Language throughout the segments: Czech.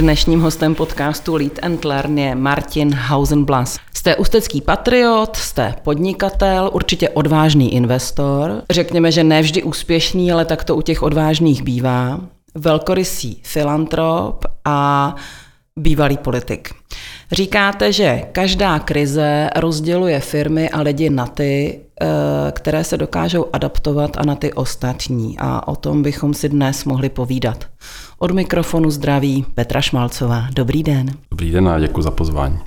Dnešním hostem podcastu Lead and Learn je Martin Hausenblas. Jste ústecký patriot, jste podnikatel, určitě odvážný investor. Řekněme, že ne vždy úspěšný, ale tak to u těch odvážných bývá. Velkorysý filantrop a bývalý politik. Říkáte, že každá krize rozděluje firmy a lidi na ty, eh, které se dokážou adaptovat a na ty ostatní. A o tom bychom si dnes mohli povídat. Od mikrofonu zdraví Petra Šmalcová. Dobrý den. Dobrý den a děkuji za pozvání.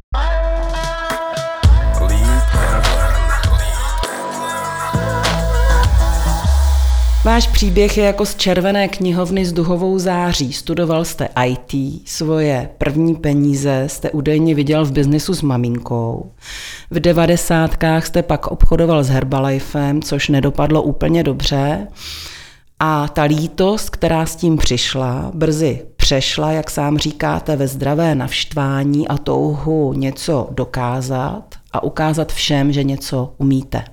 Váš příběh je jako z červené knihovny s duhovou září. Studoval jste IT, svoje první peníze jste údajně viděl v biznisu s maminkou. V devadesátkách jste pak obchodoval s Herbalifem, což nedopadlo úplně dobře. A ta lítost, která s tím přišla, brzy přešla, jak sám říkáte, ve zdravé navštvání a touhu něco dokázat a ukázat všem, že něco umíte.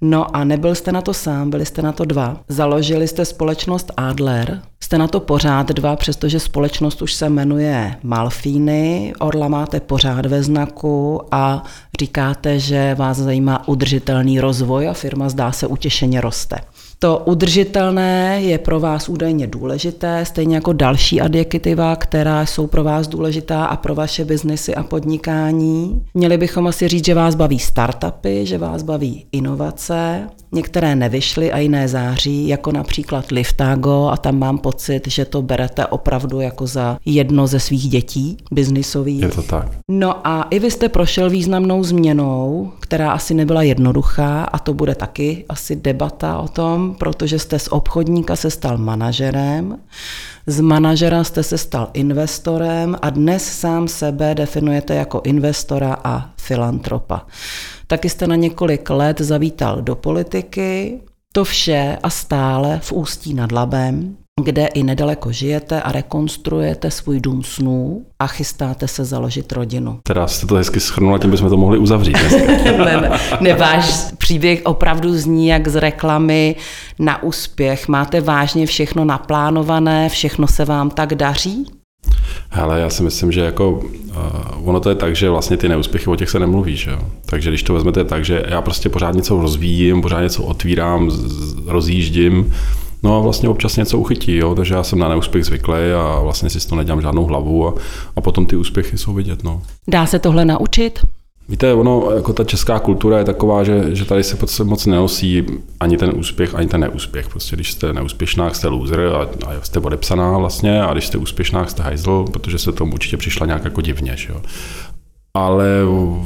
No a nebyl jste na to sám, byli jste na to dva. Založili jste společnost Adler, jste na to pořád dva, přestože společnost už se jmenuje Malfíny, Orla máte pořád ve znaku a říkáte, že vás zajímá udržitelný rozvoj a firma zdá se utěšeně roste. To udržitelné je pro vás údajně důležité, stejně jako další adjektiva, která jsou pro vás důležitá a pro vaše biznesy a podnikání. Měli bychom asi říct, že vás baví startupy, že vás baví inovace, Některé nevyšly a jiné září, jako například Liftago a tam mám pocit, že to berete opravdu jako za jedno ze svých dětí biznisových. Je to tak. No a i vy jste prošel významnou změnou, která asi nebyla jednoduchá a to bude taky asi debata o tom, protože jste z obchodníka se stal manažerem, z manažera jste se stal investorem a dnes sám sebe definujete jako investora a filantropa. Taky jste na několik let zavítal do politiky, to vše a stále v Ústí nad Labem, kde i nedaleko žijete a rekonstruujete svůj dům snů a chystáte se založit rodinu. Teda jste to hezky schrnula, tím bychom to mohli uzavřít. ne, ne, váš příběh opravdu zní jak z reklamy na úspěch. Máte vážně všechno naplánované, všechno se vám tak daří? Hele, já si myslím, že jako uh, ono to je tak, že vlastně ty neúspěchy, o těch se nemluví, že jo? Takže když to vezmete tak, že já prostě pořád něco rozvíjím, pořád něco otvírám, z, rozjíždím, no a vlastně občas něco uchytí, jo? takže já jsem na neúspěch zvyklý a vlastně si toho nedělám žádnou hlavu a, a potom ty úspěchy jsou vidět, no. Dá se tohle naučit? Víte, ono, jako ta česká kultura je taková, že, že tady se prostě moc nenosí ani ten úspěch, ani ten neúspěch. Prostě když jste neúspěšná, jste loser a, a jste odepsaná vlastně, a když jste úspěšná, jste hajzl, protože se tomu určitě přišla nějak jako divně. Že jo. Ale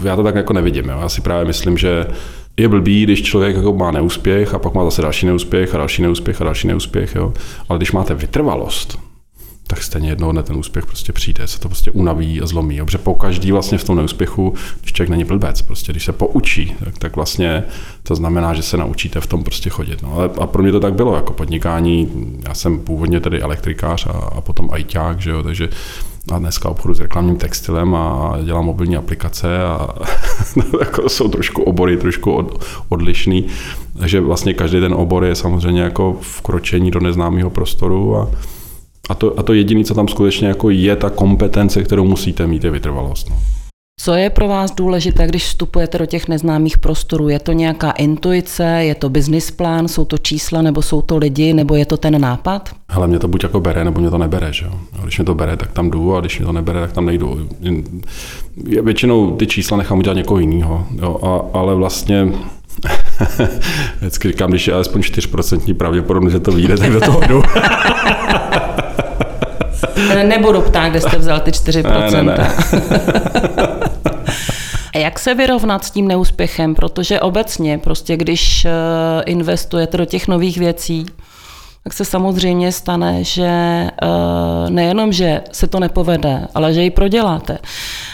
já to tak jako nevidím. Jo. Já si právě myslím, že je blbý, když člověk jako má neúspěch a pak má zase další neúspěch a další neúspěch a další neúspěch. Jo. Ale když máte vytrvalost, tak stejně jednoho dne ten úspěch prostě přijde, se to prostě unaví a zlomí. Protože po každý vlastně v tom neúspěchu, když člověk není blbec, prostě když se poučí, tak, tak vlastně to znamená, že se naučíte v tom prostě chodit. No. Ale, a pro mě to tak bylo, jako podnikání, já jsem původně tedy elektrikář a, a potom ajťák, že jo, takže a dneska obchodu s reklamním textilem a dělám mobilní aplikace a jako jsou trošku obory, trošku od, odlišný. Takže vlastně každý ten obor je samozřejmě jako vkročení do neznámého prostoru a, a to, a to jediné, co tam skutečně jako je ta kompetence, kterou musíte mít, je vytrvalost. No. Co je pro vás důležité, když vstupujete do těch neznámých prostorů? Je to nějaká intuice, je to business plán, jsou to čísla, nebo jsou to lidi, nebo je to ten nápad? Hele, mě to buď jako bere, nebo mě to nebere. Že? Když mě to bere, tak tam jdu, a když mě to nebere, tak tam nejdu. Já většinou ty čísla nechám udělat někoho jiného, ale vlastně Vždycky říkám, když je alespoň 4% pravděpodobně, že to vyjde, tak do toho jdu. Nebudu ptát, kde jste vzal ty 4%. Ne, ne, ne. A jak se vyrovnat s tím neúspěchem? Protože obecně, prostě když eh, investujete do těch nových věcí, tak se samozřejmě stane, že eh, nejenom, že se to nepovede, ale že ji proděláte.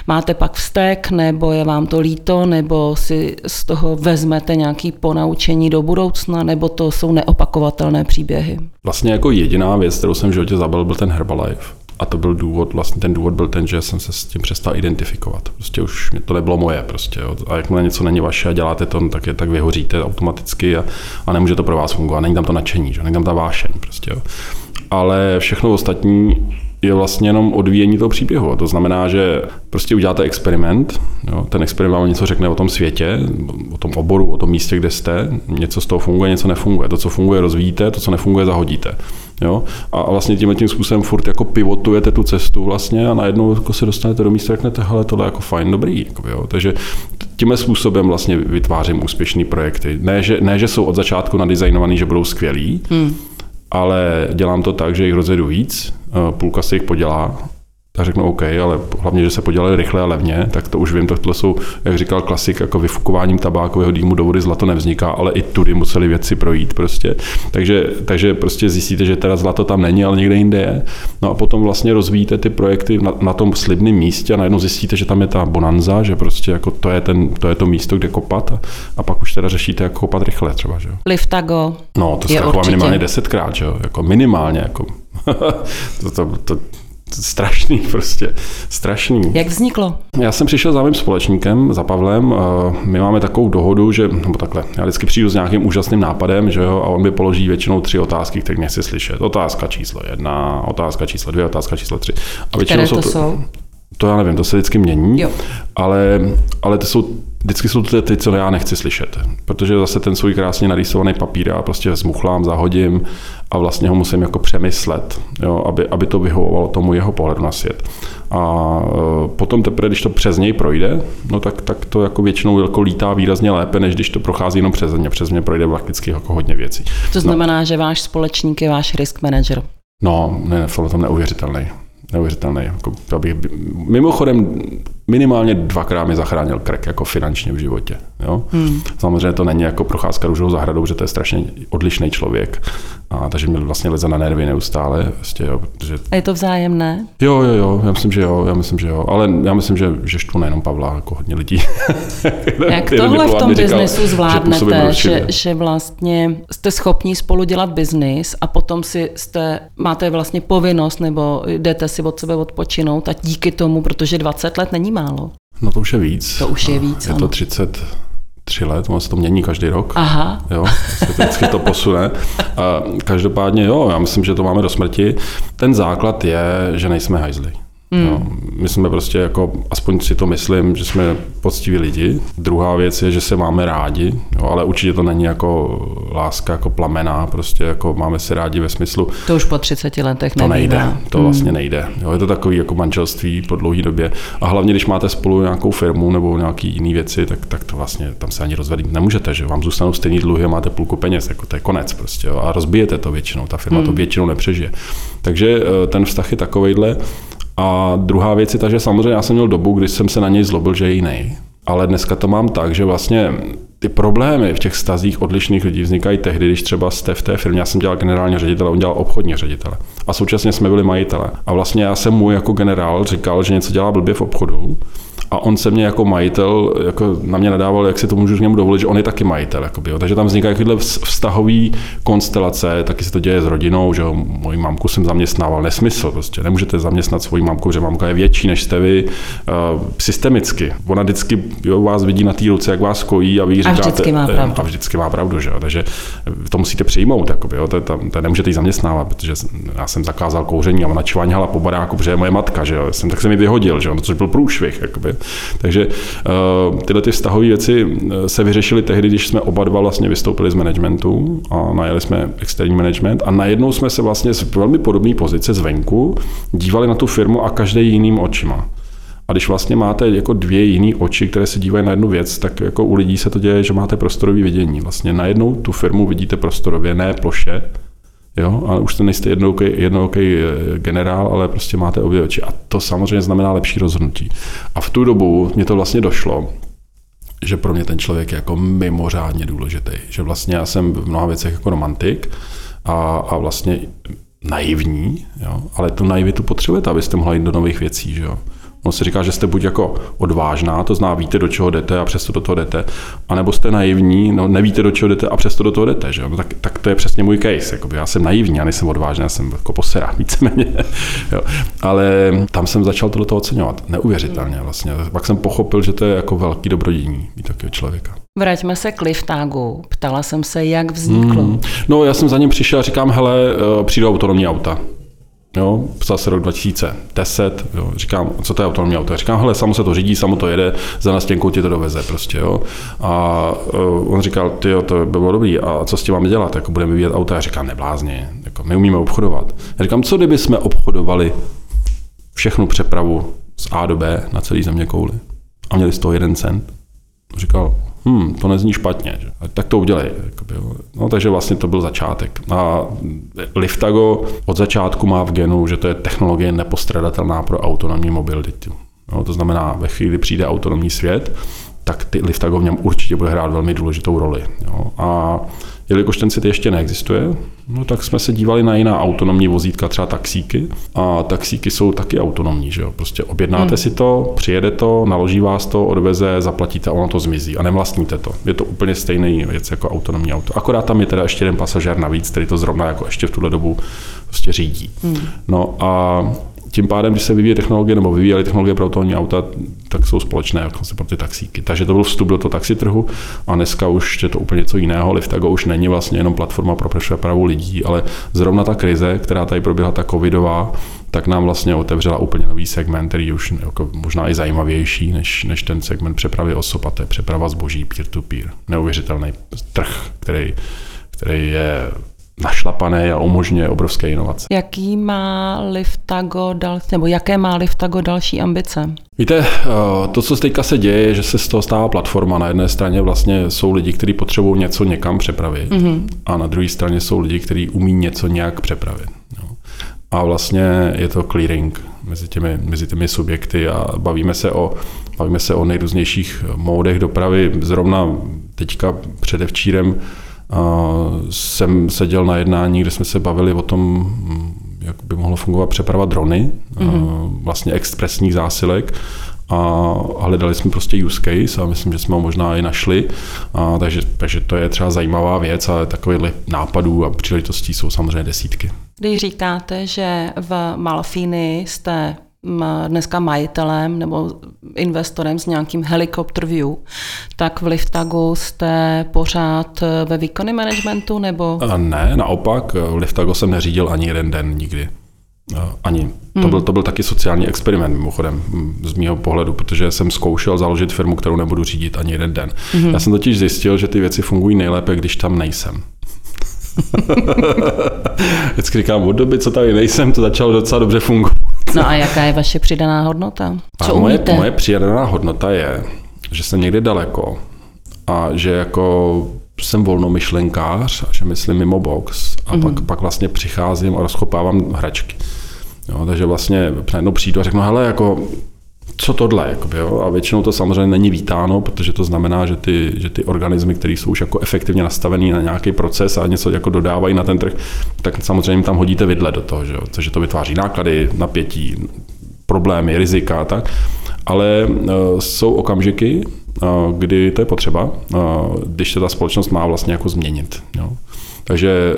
Máte pak vztek, nebo je vám to líto, nebo si z toho vezmete nějaký ponaučení do budoucna, nebo to jsou neopakovatelné příběhy. Vlastně jako jediná věc, kterou jsem v životě zabil, byl ten Herbalife. A to byl důvod, vlastně ten důvod byl ten, že jsem se s tím přestal identifikovat. Prostě už mě to nebylo moje prostě. Jo. A jakmile něco není vaše a děláte to, tak, je, tak vyhoříte automaticky a, a nemůže to pro vás fungovat. Není tam to nadšení, že? není tam ta vášeň prostě. Jo. Ale všechno ostatní je vlastně jenom odvíjení toho příběhu. To znamená, že prostě uděláte experiment, jo, ten experiment vám něco řekne o tom světě, o tom oboru, o tom místě, kde jste, něco z toho funguje, něco nefunguje. To, co funguje, rozvíjíte, to, co nefunguje, zahodíte. Jo? A vlastně tím tím způsobem furt jako pivotujete tu cestu vlastně a najednou jako se dostanete do místa, řeknete, hele, tohle je jako fajn, dobrý. Jako, jo? Takže tímhle způsobem vlastně vytvářím úspěšné projekty. Ne že, ne, že jsou od začátku nadizajnovaný, že budou skvělí, hmm. ale dělám to tak, že jich rozjedu víc, půlka se jich podělá tak řeknu OK, ale hlavně, že se podělali rychle a levně, tak to už vím, tohle jsou, jak říkal klasik, jako vyfukováním tabákového dýmu do vody zlato nevzniká, ale i tudy museli věci projít prostě. Takže, takže prostě zjistíte, že teda zlato tam není, ale někde jinde je. No a potom vlastně rozvíjíte ty projekty na, na tom slibném místě a najednou zjistíte, že tam je ta bonanza, že prostě jako to je, ten, to, je to místo, kde kopat a, a pak už teda řešíte, jak kopat rychle třeba. Že? Liftago. No, to se minimálně desetkrát, že jo? Jako minimálně, jako to, to, to, strašný prostě, strašný. Jak vzniklo? Já jsem přišel za mým společníkem, za Pavlem, my máme takovou dohodu, že, nebo takhle, já vždycky přijdu s nějakým úžasným nápadem, že jo, a on mi položí většinou tři otázky, které nechci slyšet. Otázka číslo jedna, otázka číslo dvě, otázka číslo tři. A většinou Které to jsou? jsou? To já nevím, to se vždycky mění, jo. ale, ale to jsou Vždycky jsou to ty, co já nechci slyšet, protože zase ten svůj krásně narýsovaný papír já prostě zmuchlám, zahodím a vlastně ho musím jako přemyslet, jo, aby, aby to vyhovovalo tomu jeho pohledu na svět. A e, potom teprve, když to přes něj projde, no tak, tak to jako většinou jako lítá výrazně lépe, než když to prochází jenom přes mě. Přes mě projde prakticky jako hodně věcí. To znamená, no. že váš společník je váš risk manager. No, ne, to tom neuvěřitelný neuvěřitelný. Jako, abych, mimochodem, minimálně dvakrát mi zachránil krk jako finančně v životě. Jo? Hmm. Samozřejmě to není jako procházka růžovou zahradou, že to je strašně odlišný člověk. A, takže mi vlastně leze na nervy neustále. Vlastně, jo, protože... A je to vzájemné? Jo, jo, jo, já myslím, že jo, já myslím, že jo. Ale já myslím, že, že štvu nejenom Pavla, jako hodně lidí. Jak tohle v tom biznesu zvládnete, že, že, že, vlastně jste schopni spolu dělat biznis a potom si jste, máte vlastně povinnost nebo jdete si od sebe odpočinout a díky tomu, protože 20 let není málo. No to už je víc. To už je víc, Je ano. to 30, tři let, ono se to mění každý rok. Aha. Jo, se to vždycky to posune. A každopádně jo, já myslím, že to máme do smrti. Ten základ je, že nejsme hajzli. Mm. Jo, my jsme prostě jako, aspoň si to myslím, že jsme poctiví lidi. Druhá věc je, že se máme rádi, jo, ale určitě to není jako láska jako plamená, prostě jako máme se rádi ve smyslu. To už po 30 letech To nejde, to mm. vlastně nejde. Jo, je to takový jako manželství po dlouhé době. A hlavně, když máte spolu nějakou firmu nebo nějaký jiný věci, tak, tak to vlastně tam se ani rozvedit nemůžete, že vám zůstanou stejný dluhy a máte půlku peněz, jako to je konec prostě. Jo, a rozbijete to většinou, ta firma mm. to většinou nepřežije. Takže eh, ten vztah je takovejhle. A druhá věc je ta, že samozřejmě já jsem měl dobu, kdy jsem se na něj zlobil, že je jiný. Ale dneska to mám tak, že vlastně ty problémy v těch stazích odlišných lidí vznikají tehdy, když třeba jste v té firmě, já jsem dělal generální ředitele, on dělal obchodní ředitele. A současně jsme byli majitele. A vlastně já jsem mu jako generál říkal, že něco dělá blbě v obchodu a on se mě jako majitel jako na mě nadával, jak si to můžu k němu dovolit, že on je taky majitel. Jakoby, jo. Takže tam vznikají tyhle vztahové konstelace, taky se to děje s rodinou, že jo. moji mamku jsem zaměstnával, nesmysl prostě. Nemůžete zaměstnat svoji mamku, že mamka je větší než jste vy, uh, systemicky. Ona vždycky jo, vás vidí na té ruce, jak vás kojí a vy říkáte, a vždycky má pravdu. A vždycky má pravdu, že jo. Takže to musíte přijmout, jakoby, jo. To, to, to nemůžete jí zaměstnávat, protože já jsem zakázal kouření a ona čvaňhala po baráku, protože je moje matka, že jo. Jsem, tak se mi vyhodil, že jo, což byl průšvih. Jakoby. Takže uh, tyhle ty vztahové věci eh, se vyřešily tehdy, když jsme oba dva vlastně vystoupili z managementu a najeli jsme externí management a najednou jsme se vlastně z velmi podobné pozice zvenku dívali na tu firmu a každý jiným očima. A když vlastně máte jako dvě jiné oči, které se dívají na jednu věc, tak jako u lidí se to děje, že máte prostorové vidění. Vlastně najednou tu firmu vidíte prostorově, ne ploše, Jo, a už to nejste jednooký, jednooký eh, generál, ale prostě máte obě oči. A to samozřejmě znamená lepší rozhodnutí. A v tu dobu mě to vlastně došlo, že pro mě ten člověk je jako mimořádně důležitý. Že vlastně já jsem v mnoha věcech jako romantik a, a vlastně naivní, jo? ale tu naivitu potřebujete, abyste mohli jít do nových věcí. Že jo? On se říká, že jste buď jako odvážná, to zná, víte, do čeho jdete a přesto do toho jdete, anebo jste naivní, no nevíte, do čeho jdete a přesto do toho jdete. Že? No, tak, tak, to je přesně můj case. Jakoby já jsem naivní, já nejsem odvážný, já jsem jako posera, víceméně. jo. Ale tam jsem začal tohle oceňovat. Neuvěřitelně vlastně. Pak jsem pochopil, že to je jako velký dobrodění mít takového člověka. Vraťme se k liftágu. Ptala jsem se, jak vzniklo. Hmm. No, já jsem za ním přišel a říkám, hele, eh, přijdu autonomní auta. Jo, psal se rok 2010, jo, říkám, co to je autonomní auto? Říkám, hele, samo se to řídí, samo to jede, za nastěnkou ti to doveze prostě, jo. A uh, on říkal, ty to by bylo dobrý, a co s tím máme dělat? Jako budeme vyvíjet auta? Já říkám, neblázně, jako my umíme obchodovat. Já říkám, co kdyby jsme obchodovali všechnu přepravu z A do B na celý země kouli a měli z toho jeden cent? Říkal, hm, to nezní špatně, že? tak to udělej. No, takže vlastně to byl začátek. A Liftago od začátku má v genu, že to je technologie nepostradatelná pro autonomní mobilitu. No, to znamená, ve chvíli, kdy přijde autonomní svět, tak ty Liftago v něm určitě bude hrát velmi důležitou roli. Jo. A jelikož ten svět ještě neexistuje, no tak jsme se dívali na jiná autonomní vozítka, třeba taxíky. A taxíky jsou taky autonomní, že jo? Prostě objednáte hmm. si to, přijede to, naloží vás to, odveze, zaplatíte a ono to zmizí a nevlastníte to. Je to úplně stejný věc jako autonomní auto. Akorát tam je teda ještě jeden pasažér navíc, který to zrovna jako ještě v tuhle dobu prostě řídí. Hmm. No a tím pádem, když se vyvíjí technologie nebo vyvíjely technologie pro autonomní auta, tak jsou společné jako pro ty taxíky. Takže to byl vstup do toho taxitrhu a dneska už je to úplně něco jiného. Liftago už není vlastně jenom platforma pro přepravu lidí, ale zrovna ta krize, která tady proběhla, ta covidová, tak nám vlastně otevřela úplně nový segment, který už jako možná i zajímavější než, než ten segment přepravy osob, a to je přeprava zboží peer-to-peer. Neuvěřitelný trh, který, který je našlapané a umožňuje obrovské inovace. Jaký má Liftago dal, nebo jaké má Liftago další ambice? Víte, eh, to, co teďka se děje, je, že se z toho stává platforma. Na jedné straně vlastně jsou lidi, kteří potřebují něco někam přepravit mm-hmm. a na druhé straně jsou lidi, kteří umí něco nějak přepravit. A vlastně je to clearing mezi těmi, mezi těmi subjekty a bavíme se o, bavíme se o nejrůznějších módech dopravy. Zrovna teďka předevčírem jsem seděl na jednání, kde jsme se bavili o tom, jak by mohlo fungovat přeprava drony, mm-hmm. vlastně expresních zásilek a hledali jsme prostě use case a myslím, že jsme ho možná i našli. A takže, takže to je třeba zajímavá věc a takových nápadů a příležitostí jsou samozřejmě desítky. Když říkáte, že v Malfíny jste dneska majitelem nebo investorem s nějakým helicopter view, tak v Liftagu jste pořád ve výkony managementu nebo? Ne, naopak, v Liftagu jsem neřídil ani jeden den nikdy. Ani. To, hmm. byl, to byl taky sociální experiment, mimochodem, z mého pohledu, protože jsem zkoušel založit firmu, kterou nebudu řídit ani jeden den. Hmm. Já jsem totiž zjistil, že ty věci fungují nejlépe, když tam nejsem. Vždycky říkám, od doby, co tady nejsem, to začalo docela dobře fungovat. No a jaká je vaše přidaná hodnota? Co a moje, moje přidaná hodnota je, že jsem někde daleko a že jako jsem volnomyšlenkář a že myslím mimo box a mm. pak, pak vlastně přicházím a rozchopávám hračky. Jo, takže vlastně najednou přijdu a řeknu, hele, jako co tohle, jakoby, jo? a většinou to samozřejmě není vítáno, protože to znamená, že ty, že ty organismy, které jsou už jako efektivně nastavený na nějaký proces a něco jako dodávají na ten trh, tak samozřejmě tam hodíte vidle do toho, že jo? takže to vytváří náklady, napětí, problémy, rizika a tak. Ale uh, jsou okamžiky, uh, kdy to je potřeba, uh, když se ta společnost má vlastně jako změnit. Jo? Takže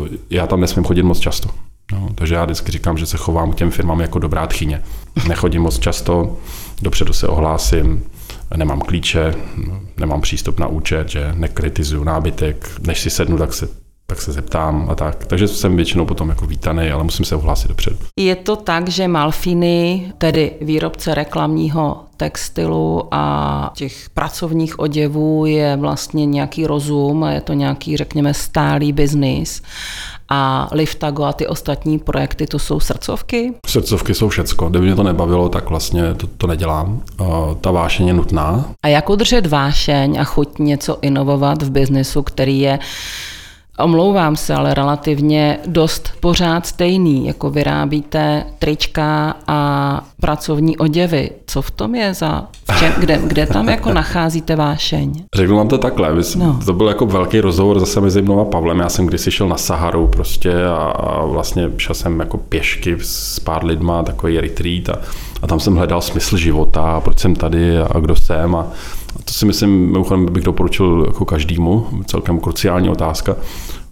uh, já tam nesmím chodit moc často. No, takže já vždycky říkám, že se chovám k těm firmám jako dobrá tchyně. Nechodím moc často, dopředu se ohlásím, nemám klíče, nemám přístup na účet, že nekritizuju nábytek, než si sednu, tak se tak se zeptám a tak. Takže jsem většinou potom jako vítaný, ale musím se ohlásit dopředu. Je to tak, že Malfiny, tedy výrobce reklamního textilu a těch pracovních oděvů je vlastně nějaký rozum a je to nějaký, řekněme, stálý biznis a Liftago a ty ostatní projekty, to jsou srdcovky? Srdcovky jsou všecko. Kdyby mě to nebavilo, tak vlastně to, to nedělám. Ta vášeň je nutná. A jak udržet vášeň a chuť něco inovovat v biznesu, který je omlouvám se, ale relativně dost pořád stejný, jako vyrábíte trička a pracovní oděvy. Co v tom je za, čem, kde, kde tam jako nacházíte vášeň? Řeknu vám to takhle, no. to byl jako velký rozhovor zase mezi mnou a Pavlem, já jsem kdysi šel na Saharu prostě a, a vlastně šel jsem jako pěšky s pár lidma, takový retreat a, a tam jsem hledal smysl života, proč jsem tady a kdo jsem a, a to si myslím, mimochodem bych doporučil jako každému, celkem kruciální otázka,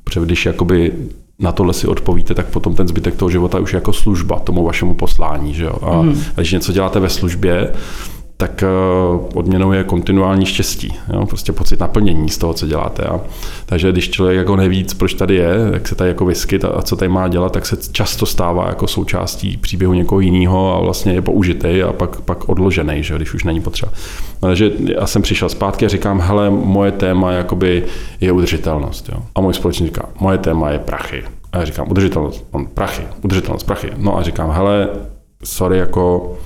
protože když jakoby na tohle si odpovíte, tak potom ten zbytek toho života už je jako služba tomu vašemu poslání. Že jo? A mm. když něco děláte ve službě, tak odměnou je kontinuální štěstí, jo? prostě pocit naplnění z toho, co děláte. A, takže když člověk jako neví, proč tady je, jak se tady jako vyskyt a, co tady má dělat, tak se často stává jako součástí příběhu někoho jiného a vlastně je použitý a pak, pak odložený, že když už není potřeba. Takže já jsem přišel zpátky a říkám, hele, moje téma jakoby je udržitelnost. Jo? A můj společník říká, moje téma je prachy. A já říkám, udržitelnost, on prachy, udržitelnost, prachy. No a říkám, hele, sorry, jako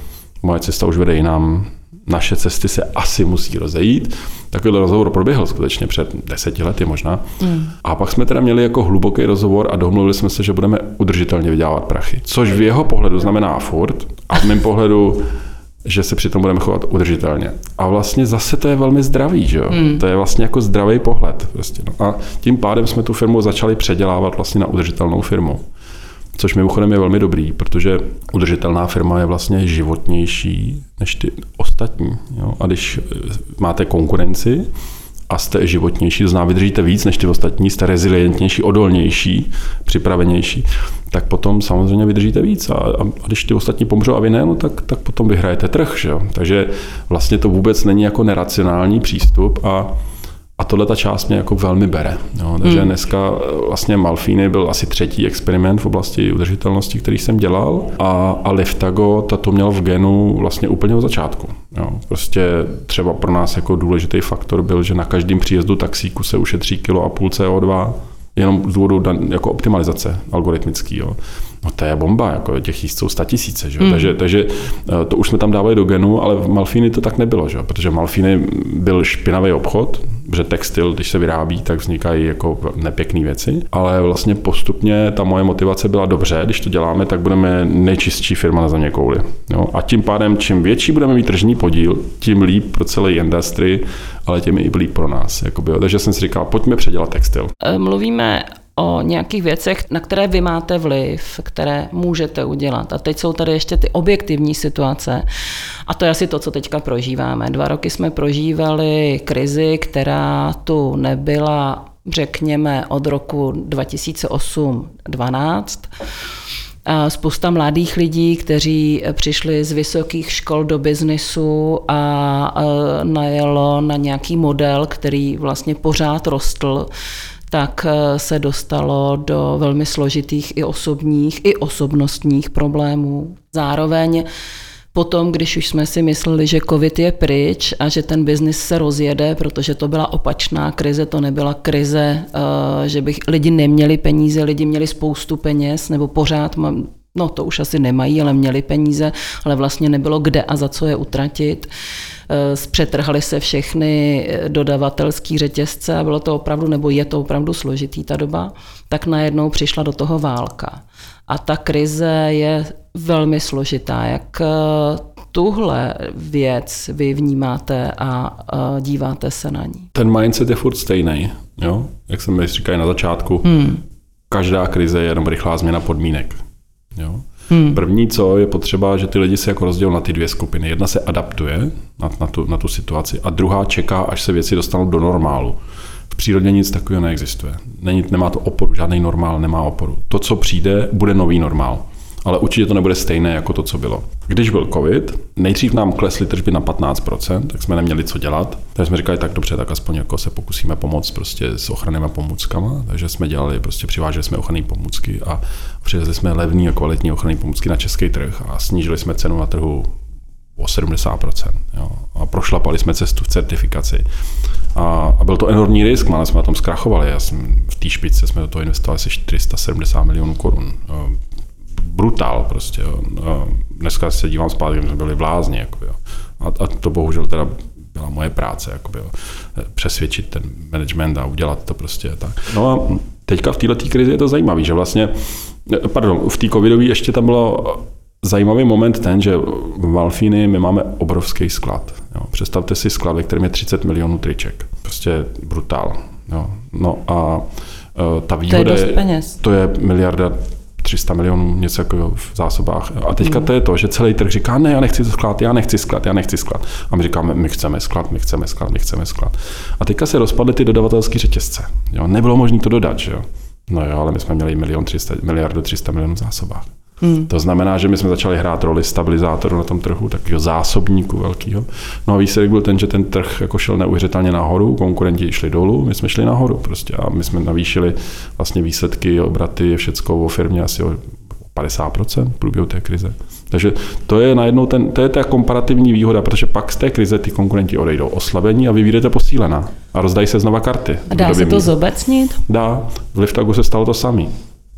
moje cesta už vede jinam, naše cesty se asi musí rozejít. Takovýhle rozhovor proběhl skutečně před deseti lety možná. Mm. A pak jsme teda měli jako hluboký rozhovor a domluvili jsme se, že budeme udržitelně vydělávat prachy. Což v jeho pohledu znamená furt a v mém pohledu že se přitom budeme chovat udržitelně. A vlastně zase to je velmi zdravý, že jo? Mm. To je vlastně jako zdravý pohled. Prostě, no. A tím pádem jsme tu firmu začali předělávat vlastně na udržitelnou firmu. Což mimochodem je velmi dobrý, protože udržitelná firma je vlastně životnější než ty ostatní. Jo? A když máte konkurenci a jste životnější, to znamená vydržíte víc než ty ostatní, jste rezilientnější, odolnější, připravenější, tak potom samozřejmě vydržíte víc. A, a když ty ostatní pomřou a vy ne, no, tak, tak potom vyhrajete trh. Že? Takže vlastně to vůbec není jako neracionální přístup a a tohle ta část mě jako velmi bere. Jo. Takže hmm. dneska eh, vlastně Malfíny byl asi třetí experiment v oblasti udržitelnosti, který jsem dělal a, a Liftago to měl v genu vlastně úplně od začátku. Jo. Prostě třeba pro nás jako důležitý faktor byl, že na každém příjezdu taxíku se ušetří kilo a půl CO2 jenom z důvodu jako optimalizace algoritmický. Jo. No to je bomba, jako těch jíst jsou tisíce, že? Mm. Takže, takže eh, to už jsme tam dávali do genu, ale v Malfíny to tak nebylo, že? protože Malfíny byl špinavý obchod, protože textil, když se vyrábí, tak vznikají jako nepěkné věci, ale vlastně postupně ta moje motivace byla dobře, když to děláme, tak budeme nejčistší firma na země kouli. Jo? A tím pádem, čím větší budeme mít tržní podíl, tím líp pro celý industry, ale tím i líp pro nás. Jakoby. Takže jsem si říkal, pojďme předělat textil. Mluvíme o nějakých věcech, na které vy máte vliv, které můžete udělat. A teď jsou tady ještě ty objektivní situace. A to je asi to, co teďka prožíváme. Dva roky jsme prožívali krizi, která tu nebyla, řekněme, od roku 2008-12. Spousta mladých lidí, kteří přišli z vysokých škol do biznisu a najelo na nějaký model, který vlastně pořád rostl, tak eh, se dostalo do velmi složitých i osobních, i osobnostních problémů. Zároveň Potom, když už jsme si mysleli, že covid je pryč a že ten biznis se rozjede, protože to byla opačná krize, to nebyla krize, eh, že by lidi neměli peníze, lidi měli spoustu peněz, nebo pořád, no to už asi nemají, ale měli peníze, ale vlastně nebylo kde a za co je utratit. Eh, zpřetrhaly se všechny eh, dodavatelský řetězce a bylo to opravdu, nebo je to opravdu složitý ta doba, tak najednou přišla do toho válka. A ta krize je velmi složitá. Jak eh, tuhle věc vy vnímáte a díváte se na ní? Ten mindset je furt stejný, jo? jak jsem říkal na začátku. Hmm. Každá krize je jenom rychlá změna podmínek. Jo? Hmm. První, co je potřeba, že ty lidi se jako rozdělí na ty dvě skupiny. Jedna se adaptuje na, na, tu, na tu situaci a druhá čeká, až se věci dostanou do normálu. V přírodě nic takového neexistuje. Není, nemá to oporu, žádný normál nemá oporu. To, co přijde, bude nový normál ale určitě to nebude stejné jako to, co bylo. Když byl covid, nejdřív nám klesly tržby na 15%, tak jsme neměli co dělat. Takže jsme říkali, tak dobře, tak aspoň jako se pokusíme pomoct prostě s ochrannými pomůckama. Takže jsme dělali, prostě přiváželi jsme ochranné pomůcky a přivezli jsme levný a kvalitní ochranné pomůcky na český trh a snížili jsme cenu na trhu o 70%. Jo. A prošlapali jsme cestu v certifikaci. A, a byl to enormní risk, máme jsme na tom zkrachovali. Já jsem, v té špice jsme do toho investovali asi 470 milionů korun brutál prostě. Jo. A dneska se dívám zpátky, jsme byli blázni. Jako, jo. A, a, to bohužel teda byla moje práce, jako, jo. přesvědčit ten management a udělat to prostě tak. No a teďka v této krizi je to zajímavé, že vlastně, pardon, v té covidové ještě tam bylo zajímavý moment ten, že v Valfíny my máme obrovský sklad. Jo. Představte si sklad, ve kterém je 30 milionů triček. Prostě brutál. Jo. No a e, ta výhoda to je, je to je miliarda 300 milionů, něco jako v zásobách. A teďka to je to, že celý trh říká, ne, já nechci sklad, já nechci sklad, já nechci sklad. A my říkáme, my chceme sklad, my chceme sklad, my chceme sklad. A teďka se rozpadly ty dodavatelské řetězce. Jo? Nebylo možné to dodat, že jo? No jo, ale my jsme měli milion 300, miliardu 300 milionů zásobách. Hmm. To znamená, že my jsme začali hrát roli stabilizátoru na tom trhu, takového zásobníku velkého. No a výsledek byl ten, že ten trh jako šel neuvěřitelně nahoru, konkurenti šli dolů, my jsme šli nahoru prostě a my jsme navýšili vlastně výsledky, obraty, všecko o firmě asi o 50% v průběhu té krize. Takže to je najednou ten, to je ta komparativní výhoda, protože pak z té krize ty konkurenti odejdou oslabení a vy vyjdete posílená a rozdají se znova karty. A dá se to zobecnit? Dá. V Liftagu se stalo to samé.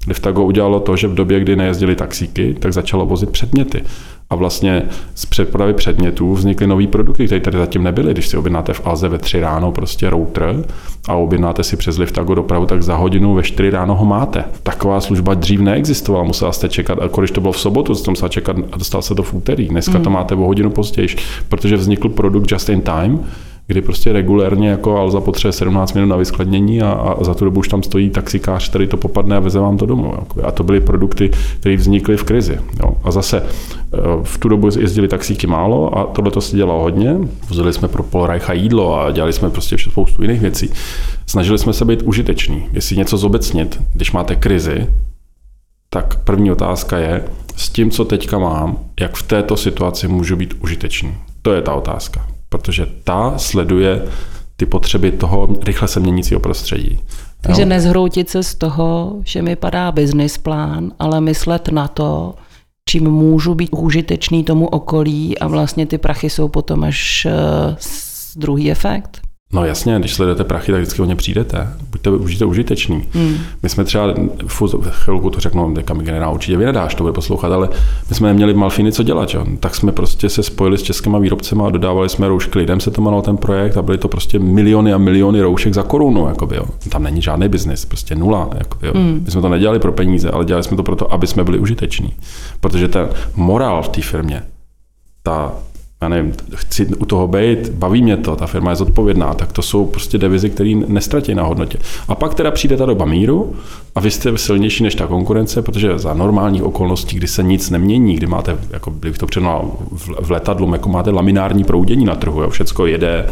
Liftago udělalo to, že v době, kdy nejezdili taxíky, tak začalo vozit předměty. A vlastně z přepravy předmětů vznikly nové produkty, které tady zatím nebyly. Když si objednáte v Alze ve 3 ráno prostě router a objednáte si přes Liftago dopravu, tak za hodinu ve 4 ráno ho máte. Taková služba dřív neexistovala, musela jste čekat, a když to bylo v sobotu, jste musela čekat a dostal se to v úterý. Dneska mm. to máte o hodinu později, protože vznikl produkt just in time, kdy prostě regulérně jako Alza potřebuje 17 minut na vyskladnění a, a za tu dobu už tam stojí taxikář, který to popadne a veze vám to domů. Jako. A to byly produkty, které vznikly v krizi. Jo. A zase eh, v tu dobu jezdili taxíky málo a tohle to se dělalo hodně. Vozili jsme pro Polreicha jídlo a dělali jsme prostě spoustu jiných věcí. Snažili jsme se být užiteční. Jestli něco zobecnit, když máte krizi, tak první otázka je, s tím, co teďka mám, jak v této situaci můžu být užitečný. To je ta otázka protože ta sleduje ty potřeby toho rychle se měnícího prostředí. Takže jo? nezhroutit se z toho, že mi padá business plán, ale myslet na to, čím můžu být užitečný tomu okolí a vlastně ty prachy jsou potom až uh, druhý efekt. No jasně, když sledujete prachy, tak vždycky o ně přijdete. Buďte, buďte užiteční. Hmm. My jsme třeba, v chvilku to řeknu, teďka mi generál určitě vynadáš, to bude poslouchat, ale my jsme neměli v Malfiny co dělat. Jo? Tak jsme prostě se spojili s českými výrobcemi a dodávali jsme roušky lidem, se to jmenoval ten projekt a byly to prostě miliony a miliony roušek za korunu. Jakoby, jo? Tam není žádný biznis, prostě nula. Jakoby, jo? Hmm. My jsme to nedělali pro peníze, ale dělali jsme to proto, aby jsme byli užiteční. Protože ten morál v té firmě, ta já nevím, chci u toho být, baví mě to, ta firma je zodpovědná, tak to jsou prostě devizy, které nestratí na hodnotě. A pak teda přijde ta doba míru a vy jste silnější než ta konkurence, protože za normálních okolností, kdy se nic nemění, kdy máte, jako bych to přednal v letadlu, jako máte laminární proudění na trhu, jo, všecko jede,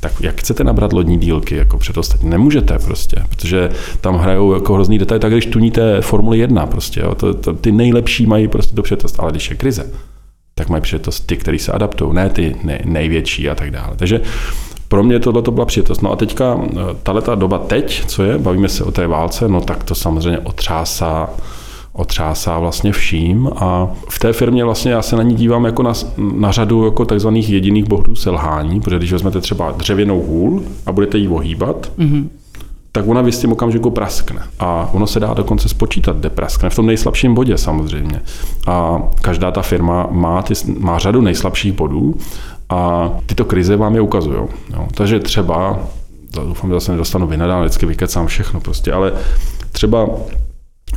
tak jak chcete nabrat lodní dílky jako před ostatní? Nemůžete prostě, protože tam hrajou jako hrozný detail, tak když tuníte Formuli 1 prostě, jo, to, to, ty nejlepší mají prostě to předost, ale když je krize, tak mají přijetost ty, kteří se adaptují, ne ty nej, největší a tak dále. Takže pro mě tohle to byla přijetost. No a teďka, eh, tahle doba teď, co je, bavíme se o té válce, no tak to samozřejmě otřásá otřásá vlastně vším a v té firmě vlastně já se na ní dívám jako na, na řadu jako takzvaných jediných bohdů selhání, protože když vezmete třeba dřevěnou hůl a budete ji ohýbat, mm-hmm tak ona v jistém okamžiku praskne. A ono se dá dokonce spočítat, kde praskne, v tom nejslabším bodě samozřejmě. A každá ta firma má, ty, má řadu nejslabších bodů a tyto krize vám je ukazují. Takže třeba, doufám, že zase nedostanu vynadán, vždycky vykecám všechno prostě, ale třeba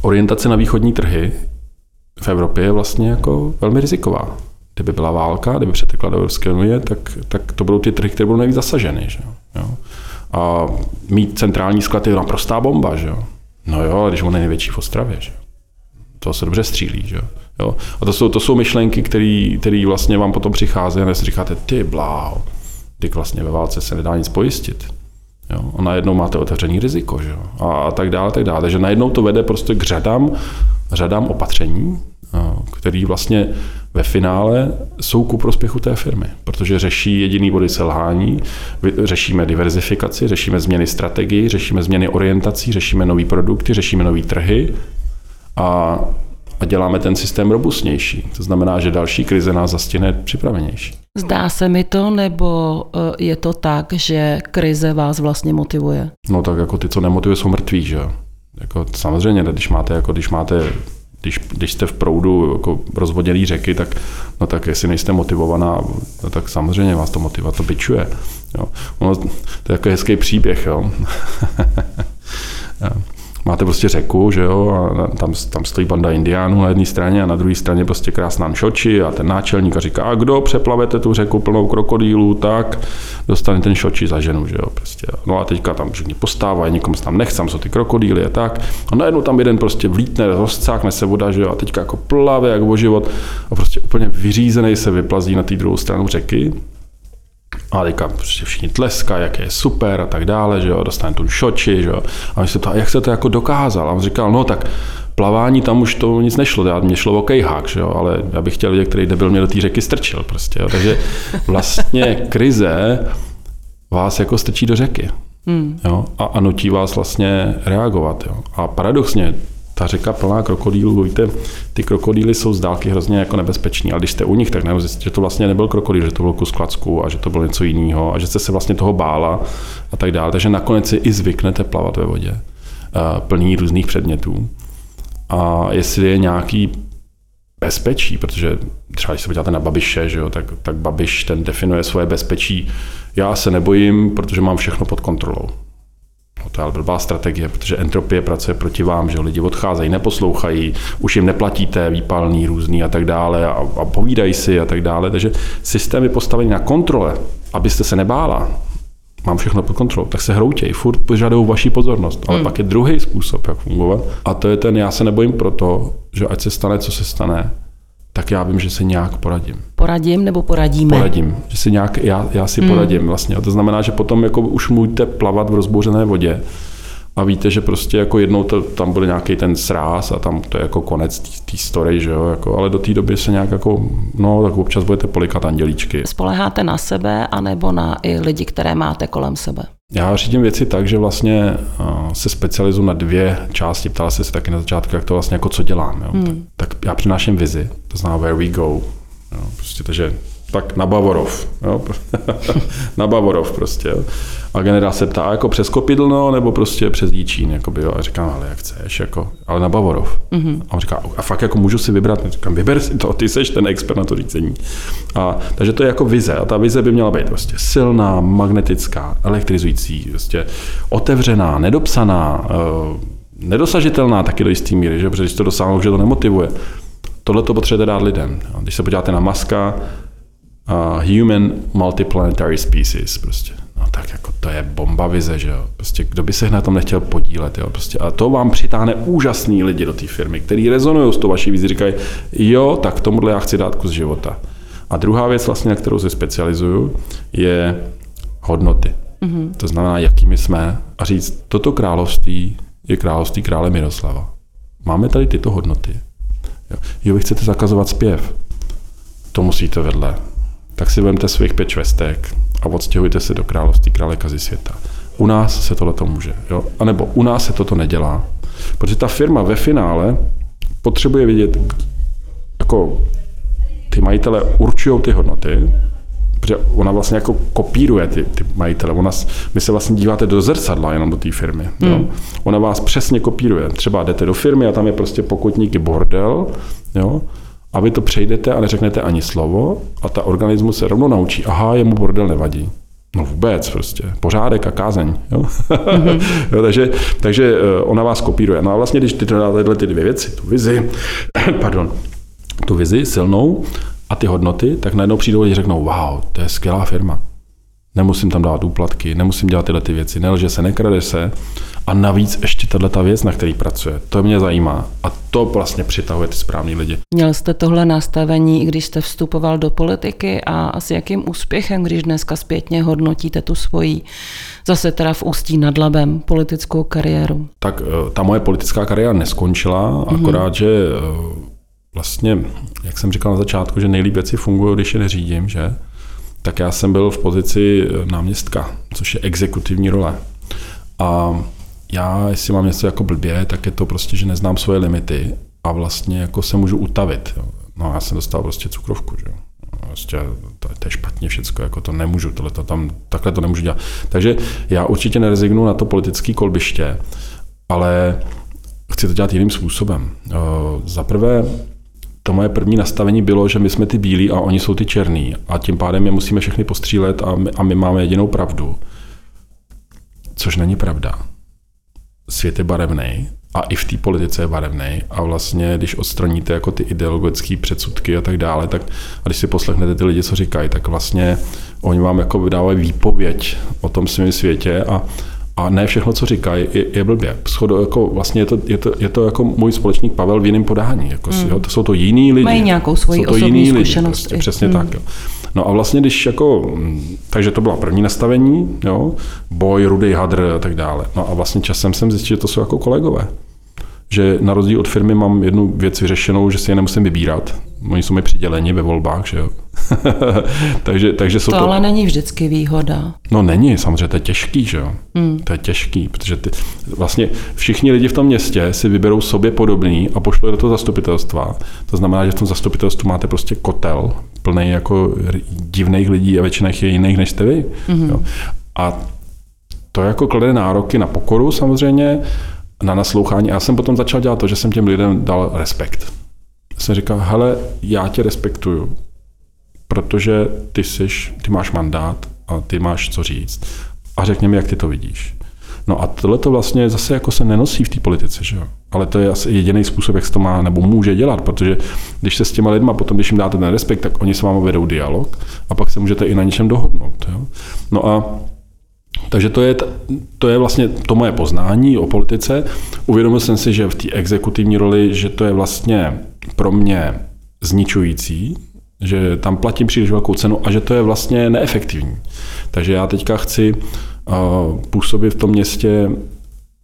orientace na východní trhy v Evropě je vlastně jako velmi riziková. Kdyby byla válka, kdyby přetekla do Evropské unie, tak, tak to budou ty trhy, které budou nejvíc zasaženy. Že jo? A mít centrální sklad je naprostá bomba, že jo. No jo, ale když on je největší v Ostravě, že. To se dobře střílí, že jo. A to jsou, to jsou myšlenky, které vlastně vám potom přichází a si říkáte, ty bláho, ty vlastně ve válce se nedá nic pojistit. Jo? A najednou máte otevřený riziko, že jo? A, a tak dále, tak dále. Takže najednou to vede prostě k řadám, řadám opatření, který vlastně ve finále jsou ku prospěchu té firmy, protože řeší jediný body selhání, řešíme diverzifikaci, řešíme změny strategii, řešíme změny orientací, řešíme nové produkty, řešíme nové trhy a, a děláme ten systém robustnější. To znamená, že další krize nás zastihne připravenější. Zdá se mi to, nebo e, je to tak, že krize vás vlastně motivuje? No tak jako ty, co nemotivuje, jsou mrtví, že jo. Jako, samozřejmě, když máte, jako když máte když, když jste v proudu jako rozvodělý řeky, tak, no tak jestli nejste motivovaná, no tak samozřejmě vás to motiva, to byčuje. Jo. Ono, to je jako hezký příběh. Jo. máte prostě řeku, že jo, a tam, tam stojí banda indiánů na jedné straně a na druhé straně prostě krásná šoči a ten náčelník a říká, a kdo přeplavete tu řeku plnou krokodýlů, tak dostane ten šoči za ženu, že jo, prostě. No a teďka tam všichni postávají, nikomu se tam nechce, tam jsou ty krokodýly a tak. A najednou tam jeden prostě vlítne, rozcákne se voda, že jo, a teďka jako plave jak o život a prostě úplně vyřízený se vyplazí na té druhou stranu řeky a teďka prostě všichni tleska, jak je super a tak dále, že jo, dostane tu šoči, že jo. A my se to, jak se to jako dokázal? A on říkal, no tak plavání tam už to nic nešlo, já, mě šlo o kejhák, že jo, ale já bych chtěl vidět, který debil mě do té řeky strčil prostě, jo. takže vlastně krize vás jako strčí do řeky hmm. jo, a, a nutí vás vlastně reagovat. Jo. A paradoxně, ta řeka plná krokodýlů, víte, ty krokodýly jsou z dálky hrozně jako nebezpeční, ale když jste u nich, tak najednou že to vlastně nebyl krokodýl, že to byl kus klacku a že to bylo něco jiného a že jste se vlastně toho bála a tak dále. Takže nakonec si i zvyknete plavat ve vodě, uh, plný různých předmětů. A jestli je nějaký bezpečí, protože třeba když se podíváte na Babiše, že jo, tak, tak Babiš ten definuje svoje bezpečí. Já se nebojím, protože mám všechno pod kontrolou. No to je ale blbá strategie, protože entropie pracuje proti vám, že lidi odcházejí, neposlouchají, už jim neplatíte výpalný různý a tak dále a, a povídají si a tak dále. Takže systém je postavený na kontrole, abyste se nebála, mám všechno pod kontrolou, tak se hroutěj, furt požadují vaši pozornost. Ale hmm. pak je druhý způsob, jak fungovat. A to je ten, já se nebojím proto, že ať se stane, co se stane, tak já vím, že se nějak poradím. Poradím nebo poradíme? Poradím, že si nějak, já, já si hmm. poradím vlastně. A to znamená, že potom jako už můžete plavat v rozbouřené vodě a víte, že prostě jako jednou to, tam bude nějaký ten sráz a tam to je jako konec té story, že jo, jako, ale do té doby se nějak jako, no, tak občas budete polikat andělíčky. Spoleháte na sebe anebo na i lidi, které máte kolem sebe? Já řídím věci tak, že vlastně se specializuji na dvě části. Ptala se taky na začátku, jak to vlastně jako co dělám. Jo. Hmm. Tak, tak já přináším vizi, to znamená where we go. Jo. Prostě, takže tak na Bavorov. Jo? na Bavorov prostě. Jo? A generál se ptá, jako přes Kopidlno nebo prostě přes Jíčín. Jakoby, jo? A říkám, ale jak chceš, jako, ale na Bavorov. Mm-hmm. A on říká, a fakt jako můžu si vybrat? A říkám, vyber si to, ty seš ten expert na to řízení. A, takže to je jako vize. A ta vize by měla být prostě silná, magnetická, elektrizující, prostě otevřená, nedopsaná, uh, nedosažitelná taky do jistý míry, že? protože když to dosáhnou, že to nemotivuje. Tohle to potřebujete dát lidem. Když se podíváte na Maska, uh, human multiplanetary species prostě. No tak jako to je bomba vize, že jo. Prostě kdo by se na tom nechtěl podílet, jo. Prostě a to vám přitáhne úžasný lidi do té firmy, který rezonují s tou vaší vizí, říkají, jo, tak tomuhle já chci dát kus života. A druhá věc vlastně, na kterou se specializuju, je hodnoty. Mm-hmm. To znamená, jakými jsme a říct, toto království je království krále Miroslava. Máme tady tyto hodnoty. Jo, jo vy chcete zakazovat zpěv. To musíte vedle tak si vemte svých pět švestek a odstěhujte se do království krále kazy světa. U nás se tohle to může, jo? A nebo u nás se toto nedělá. Protože ta firma ve finále potřebuje vidět, jako ty majitele určují ty hodnoty, protože ona vlastně jako kopíruje ty, ty majitele. Ona, my se vlastně díváte do zrcadla jenom do té firmy. Hmm. Jo? Ona vás přesně kopíruje. Třeba jdete do firmy a tam je prostě pokutníky bordel, jo? A vy to přejdete a neřeknete ani slovo a ta organismus se rovnou naučí, aha, jemu bordel nevadí. No vůbec prostě. Pořádek a kázeň. Jo? Mm-hmm. jo, takže, takže eh, ona vás kopíruje. No a vlastně, když ty dáte tyhle ty dvě věci, tu vizi, pardon, tu vizi silnou a ty hodnoty, tak najednou přijdou a řeknou, wow, to je skvělá firma. Nemusím tam dávat úplatky, nemusím dělat tyhle ty věci, nelže se, nekrade se. A navíc ještě tahle ta věc, na který pracuje, to mě zajímá. A to vlastně přitahuje ty správný lidi. Měl jste tohle nastavení, i když jste vstupoval do politiky a s jakým úspěchem, když dneska zpětně hodnotíte tu svoji, zase teda v Ústí nad Labem, politickou kariéru? Tak eh, ta moje politická kariéra neskončila, mm-hmm. akorát, že eh, vlastně, jak jsem říkal na začátku, že nejlíp věci fungují, když je neřídím, že? Tak já jsem byl v pozici eh, náměstka, což je exekutivní role. A já, jestli mám něco jako blbě, tak je to prostě, že neznám svoje limity a vlastně jako se můžu utavit. No já jsem dostal prostě cukrovku, že jo. Prostě to, to je špatně všecko, jako to nemůžu, tohle to tam, takhle to nemůžu dělat. Takže já určitě nerezignu na to politické kolbiště, ale chci to dělat jiným způsobem. Za prvé, to moje první nastavení bylo, že my jsme ty bílí a oni jsou ty černý a tím pádem je musíme všechny postřílet a my, a my máme jedinou pravdu. Což není pravda. Svět je barevný a i v té politice je barevný a vlastně, když odstraníte jako ty ideologické předsudky a tak dále, tak a když si poslechnete ty lidi, co říkají, tak vlastně oni vám jako vydávají výpověď o tom svém světě a, a ne všechno, co říkají, je, je blbě. Schodo, jako vlastně je to, je, to, je to jako můj společník Pavel v jiném podání. Jako, mm. jo, to jsou to jiní lidi. Mají nějakou svoji jsou to osobní jiný zkušenost. Lidi, prostě, přesně mm. tak. Jo. No a vlastně, když jako, takže to byla první nastavení, jo, boj, rudý hadr a tak dále. No a vlastně časem jsem zjistil, že to jsou jako kolegové. že na rozdíl od firmy mám jednu věc vyřešenou, že si je nemusím vybírat. Oni jsou mi přiděleni ve volbách, že jo. takže, takže jsou to, to ale není vždycky výhoda. No není, samozřejmě to je těžký, že jo. Hmm. To je těžký, protože ty, vlastně všichni lidi v tom městě si vyberou sobě podobný a pošlou do toho zastupitelstva. To znamená, že v tom zastupitelstvu máte prostě kotel plný jako divných lidí a většina je jiných než jste vy. Hmm. Jo. A to jako klade nároky na pokoru samozřejmě, na naslouchání. A já jsem potom začal dělat to, že jsem těm lidem dal respekt. Jsem říkal, hele, já tě respektuju, protože ty, jsi, ty máš mandát a ty máš co říct. A řekni mi, jak ty to vidíš. No a tohle to vlastně zase jako se nenosí v té politice, že jo? Ale to je asi jediný způsob, jak se to má nebo může dělat, protože když se s těma lidma potom, když jim dáte ten respekt, tak oni s vámi vedou dialog a pak se můžete i na něčem dohodnout. Jo? No a takže to je, to je vlastně to moje poznání o politice. Uvědomil jsem si, že v té exekutivní roli, že to je vlastně pro mě zničující, že tam platím příliš velkou cenu a že to je vlastně neefektivní. Takže já teďka chci uh, působit v tom městě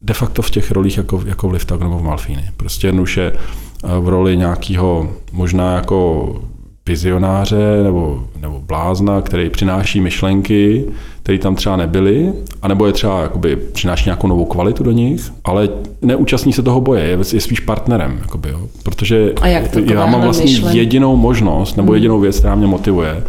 de facto v těch rolích jako, jako v Liftag nebo v Malfíny. Prostě jednoduše uh, v roli nějakého možná jako vizionáře nebo, nebo blázna, který přináší myšlenky, které tam třeba nebyly, anebo je třeba jakoby, přináší nějakou novou kvalitu do nich, ale neúčastní se toho boje, je, je spíš partnerem. Jakoby, jo. Protože já mám vlastně myšlen? jedinou možnost nebo hmm. jedinou věc, která mě motivuje,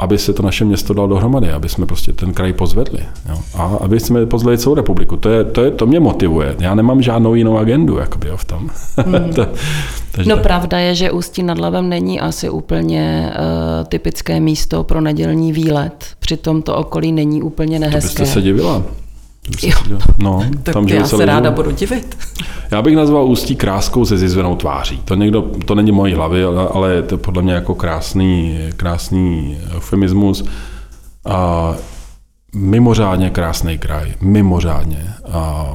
aby se to naše město dalo dohromady, aby jsme prostě ten kraj pozvedli. Jo. A aby jsme pozvedli celou republiku. To, je, to, je, to mě motivuje. Já nemám žádnou jinou agendu jakoby, jo, v tom. Hmm. to, takže no tak. pravda je, že Ústí nad Labem není asi úplně uh, typické místo pro nedělní výlet. Přitom to okolí není úplně nehezké. To byste se divila. Jo. No, tak tam já se ráda budu divit. Já bych nazval Ústí kráskou se zizvenou tváří. To, někdo, to není mojí hlavy, ale, ale je to podle mě jako krásný, krásný eufemismus. A mimořádně krásný kraj, mimořádně. A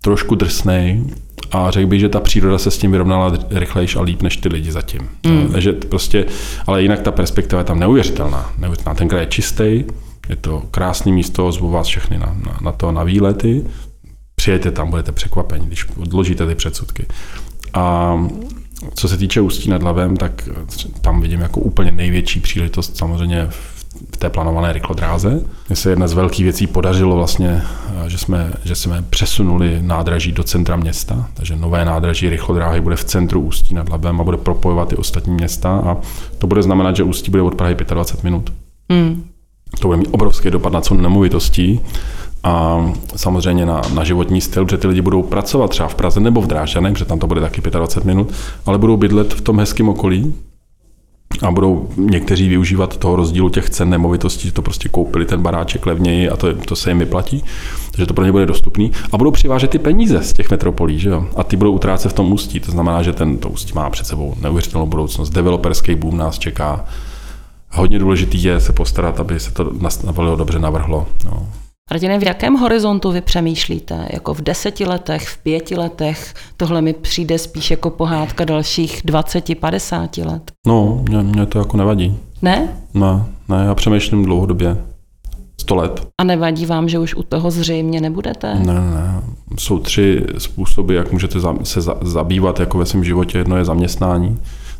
trošku drsnej, a řekl bych, že ta příroda se s tím vyrovnala rychlejš a líp než ty lidi zatím. Mm. Takže prostě, ale jinak ta perspektiva je tam neuvěřitelná. neuvěřitelná. Ten kraj je čistý, je to krásné místo, zvu vás všechny na, na, na to, na výlety. Přijďte tam, budete překvapeni, když odložíte ty předsudky. A co se týče Ústí nad Labem, tak tam vidím jako úplně největší příležitost samozřejmě v té plánované rychlodráze. Mně se jedna z velkých věcí podařilo vlastně, že jsme, že jsme přesunuli nádraží do centra města, takže nové nádraží rychlodráhy bude v centru Ústí nad Labem a bude propojovat i ostatní města a to bude znamenat, že Ústí bude od Prahy 25 minut. Mm. To bude mít obrovský dopad na cenu nemovitostí a samozřejmě na, na životní styl, protože ty lidi budou pracovat třeba v Praze nebo v Drážďanech, protože tam to bude taky 25 minut, ale budou bydlet v tom hezkém okolí a budou někteří využívat toho rozdílu těch cen nemovitostí, že to prostě koupili ten baráček levněji a to, to se jim vyplatí, takže to pro ně bude dostupný a budou přivážet ty peníze z těch metropolí, že jo? A ty budou utrácet v tom ústí, to znamená, že ten to ústí má před sebou neuvěřitelnou budoucnost. Developerský boom nás čeká. Hodně důležitý je se postarat, aby se to navalilo dobře navrhlo. No. Radine, v jakém horizontu vy přemýšlíte? Jako v deseti letech, v pěti letech? Tohle mi přijde spíš jako pohádka dalších 20, 50 let. No, mě, mě to jako nevadí. Ne? Ne, ne, já přemýšlím dlouhodobě. 100 let. A nevadí vám, že už u toho zřejmě nebudete? Ne, ne. Jsou tři způsoby, jak můžete se zabývat jako ve svém životě. Jedno je zaměstnání.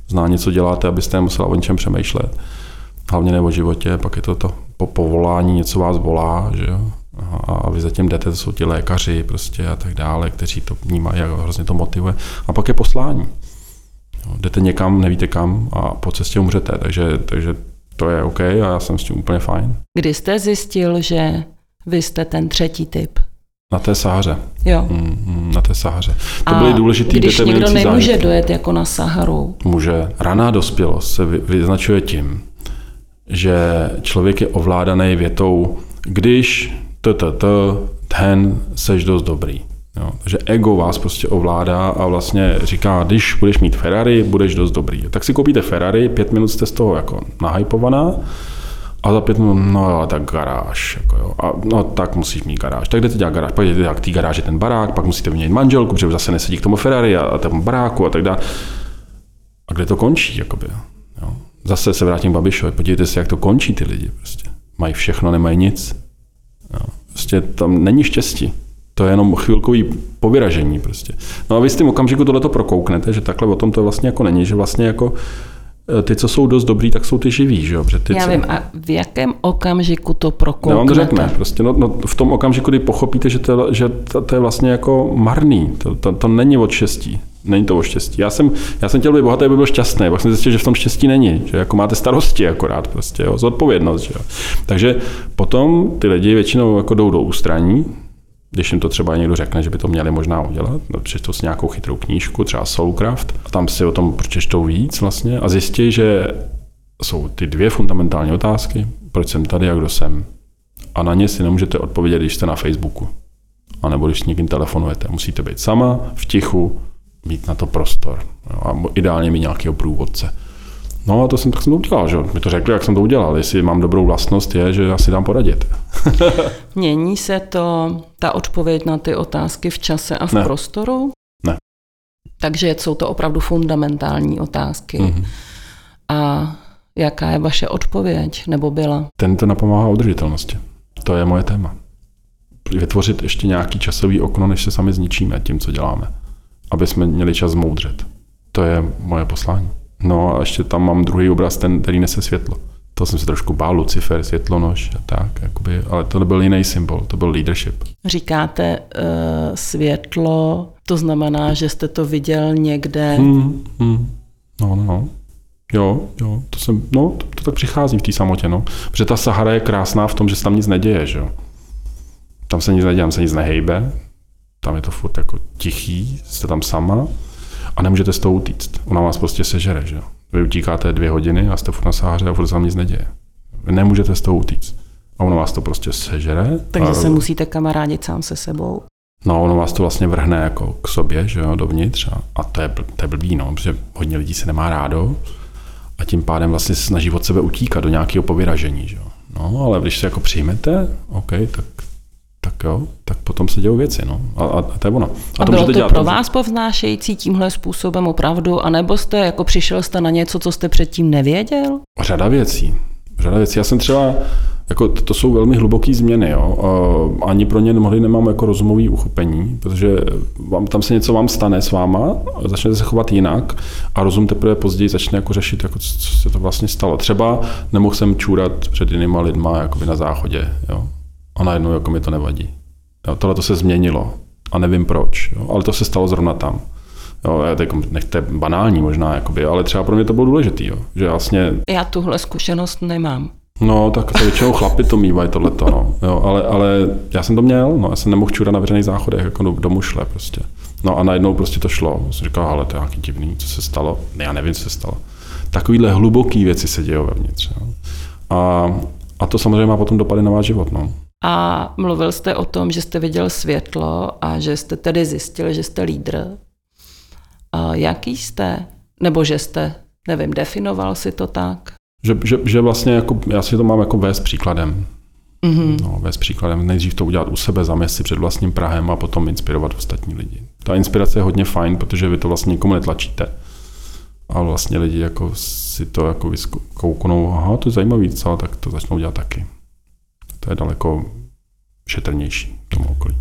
Zná něco děláte, abyste nemusela o něčem přemýšlet hlavně ne o životě, pak je to to po povolání, něco vás volá, že jo, a vy zatím jdete, to jsou ti lékaři prostě a tak dále, kteří to vnímají a hrozně to motivuje. A pak je poslání. Jdete někam, nevíte kam a po cestě umřete, takže, takže to je OK a já jsem s tím úplně fajn. Kdy jste zjistil, že vy jste ten třetí typ? Na té Sahaře. Jo. Mm, mm, na té Sahaře. To a byly důležitý když někdo nemůže zážitky. dojet jako na Saharu? Může. Raná dospělost se vyznačuje tím, že člověk je ovládaný větou, když to, ten seš dost dobrý. Jo, takže ego vás prostě ovládá a vlastně říká, když budeš mít Ferrari, budeš dost dobrý. Tak si koupíte Ferrari, pět minut jste z toho jako nahypovaná a za pět minut, no ale tak garáž. Jako jo. A, no tak musíš mít garáž. Tak jdete dělat garáž, pak jdete dělat k té garáži ten barák, pak musíte vyměnit manželku, protože zase nesedí k tomu Ferrari a, a tomu baráku a tak dále. A kde to končí? Jakoby, zase se vrátím k Babišovi, podívejte se, jak to končí ty lidi. Prostě. Mají všechno, nemají nic. No, prostě tam není štěstí. To je jenom chvilkový povyražení prostě. No a vy s tím okamžiku tohleto prokouknete, že takhle o tom to vlastně jako není, že vlastně jako eh, ty, co jsou dost dobrý, tak jsou ty živí, že jo? Ty, Já co... vím, a v jakém okamžiku to prokouknete? Vám to řekne, prostě no, no, v tom okamžiku, kdy pochopíte, že to, že to, to je vlastně jako marný, to, to, to není od štěstí. Není to o štěstí. Já jsem, já jsem chtěl být bohatý, aby byl šťastný. Pak jsem zjistil, že v tom štěstí není. Že jako máte starosti akorát prostě, jo, zodpovědnost. Že jo. Takže potom ty lidi většinou jako jdou do ústraní, když jim to třeba někdo řekne, že by to měli možná udělat, no, přečtou si nějakou chytrou knížku, třeba Soulcraft, a tam si o tom přečtou víc vlastně a zjistí, že jsou ty dvě fundamentální otázky, proč jsem tady a kdo jsem. A na ně si nemůžete odpovědět, když jste na Facebooku. A nebo když s někým telefonujete. Musíte být sama, v tichu, mít na to prostor. Jo, a ideálně mít nějakého průvodce. No a to jsem, tak jsem to udělal, že Mi to řekli, jak jsem to udělal. Jestli mám dobrou vlastnost, je, že asi dám poradit. Mění se to, ta odpověď na ty otázky v čase a v Ne. prostoru? Ne. Takže jsou to opravdu fundamentální otázky. Mhm. A jaká je vaše odpověď, nebo byla? Ten to napomáhá udržitelnosti. To je moje téma. Vytvořit ještě nějaký časový okno, než se sami zničíme tím, co děláme. Aby jsme měli čas zmoudřet. To je moje poslání. No a ještě tam mám druhý obraz, ten, který nese světlo. To jsem se trošku bál, Lucifer, světlonož a tak, jakoby, ale to byl jiný symbol, to byl leadership. Říkáte uh, světlo, to znamená, že jste to viděl někde. Hmm, hmm. No, no, no. Jo, jo, to jsem, no, to, to tak přichází v té samotě, no. Protože ta Sahara je krásná v tom, že se tam nic neděje, že jo. Tam se nic neděje, tam se nic nehejbe, tam je to furt jako tichý, jste tam sama a nemůžete z toho utíct. Ona vás prostě sežere, že jo. Vy utíkáte dvě hodiny a jste furt na Sahaře a furt se tam nic neděje. Vy nemůžete z toho utíct. A ono vás to prostě sežere. Takže a, se musíte kamarádit sám se sebou. No, ono vás to vlastně vrhne jako k sobě, že jo, dovnitř a, a to, je, to je blbý, no, protože hodně lidí se nemá rádo a tím pádem vlastně se snaží od sebe utíkat do nějakého povyražení, že jo. No, ale když se jako přijmete, OK, tak, tak jo, tak potom se dějou věci, no. A, a, a to je ono. A, a to bylo to dělat pro to- vás povznášející tímhle způsobem opravdu, anebo jste jako přišel jste na něco, co jste předtím nevěděl? Řada věcí. Řada věcí. Já jsem třeba, jako to, jsou velmi hluboké změny, jo. Ani pro ně mnohdy nemám jako rozumový uchopení, protože vám, tam se něco vám stane s váma, začnete se chovat jinak a rozum teprve později začne jako řešit, jako co, co se to vlastně stalo. Třeba nemohl jsem čůrat před jinýma lidma jakoby na záchodě, jo. A najednou jako mi to nevadí. Jo, tohle to se změnilo a nevím proč, jo. ale to se stalo zrovna tam. Jo, já teď nechte banální možná, jakoby, ale třeba pro mě to bylo důležitý, jo, že vlastně Já tuhle zkušenost nemám. No, tak to většinou chlapi to mývají tohleto, no. Jo, ale, ale já jsem to měl, no, já jsem nemohl čurat na veřejných záchodech, jako do, mušle prostě. No a najednou prostě to šlo. Jsem říkal, ale to je nějaký divný, co se stalo. Ne, já nevím, co se stalo. Takovýhle hluboký věci se dějou vevnitř. Jo. A, a to samozřejmě má potom dopady na váš život, no. A mluvil jste o tom, že jste viděl světlo a že jste tedy zjistil, že jste lídr. A jaký jste? Nebo že jste, nevím, definoval si to tak? Že, že, že vlastně jako, já si to mám jako vést příkladem. Mhm. No, vést příkladem. Nejdřív to udělat u sebe, zamést si před vlastním Prahem a potom inspirovat ostatní lidi. Ta inspirace je hodně fajn, protože vy to vlastně nikomu netlačíte. A vlastně lidi jako si to jako vyskouknou, aha, to je zajímavý, co, tak to začnou dělat taky. To je daleko šetrnější tomu okolí.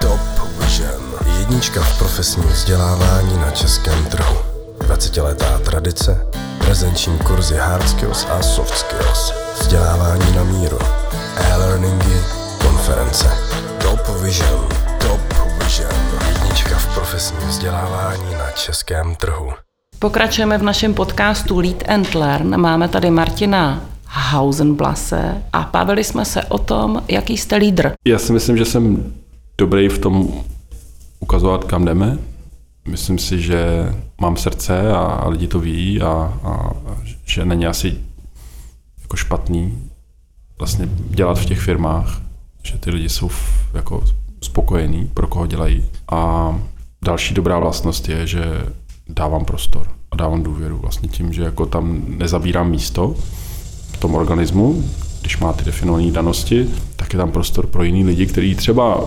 Top Vision. Jednička v profesním vzdělávání na českém trhu. 20-letá tradice, prezenční kurzy hard skills a soft skills, vzdělávání na míru, e-learningy, konference. Top Vision. Top Vision. Jednička v profesním vzdělávání na českém trhu. Pokračujeme v našem podcastu Lead and Learn. Máme tady Martina Hausenblase a bavili jsme se o tom, jaký jste lídr. Já si myslím, že jsem dobrý v tom ukazovat, kam jdeme. Myslím si, že mám srdce a, lidi to ví a, a, že není asi jako špatný vlastně dělat v těch firmách, že ty lidi jsou jako spokojení, pro koho dělají. A další dobrá vlastnost je, že dávám prostor a dávám důvěru vlastně tím, že jako tam nezabírám místo v tom organismu, když má ty definované danosti, tak je tam prostor pro jiný lidi, kteří třeba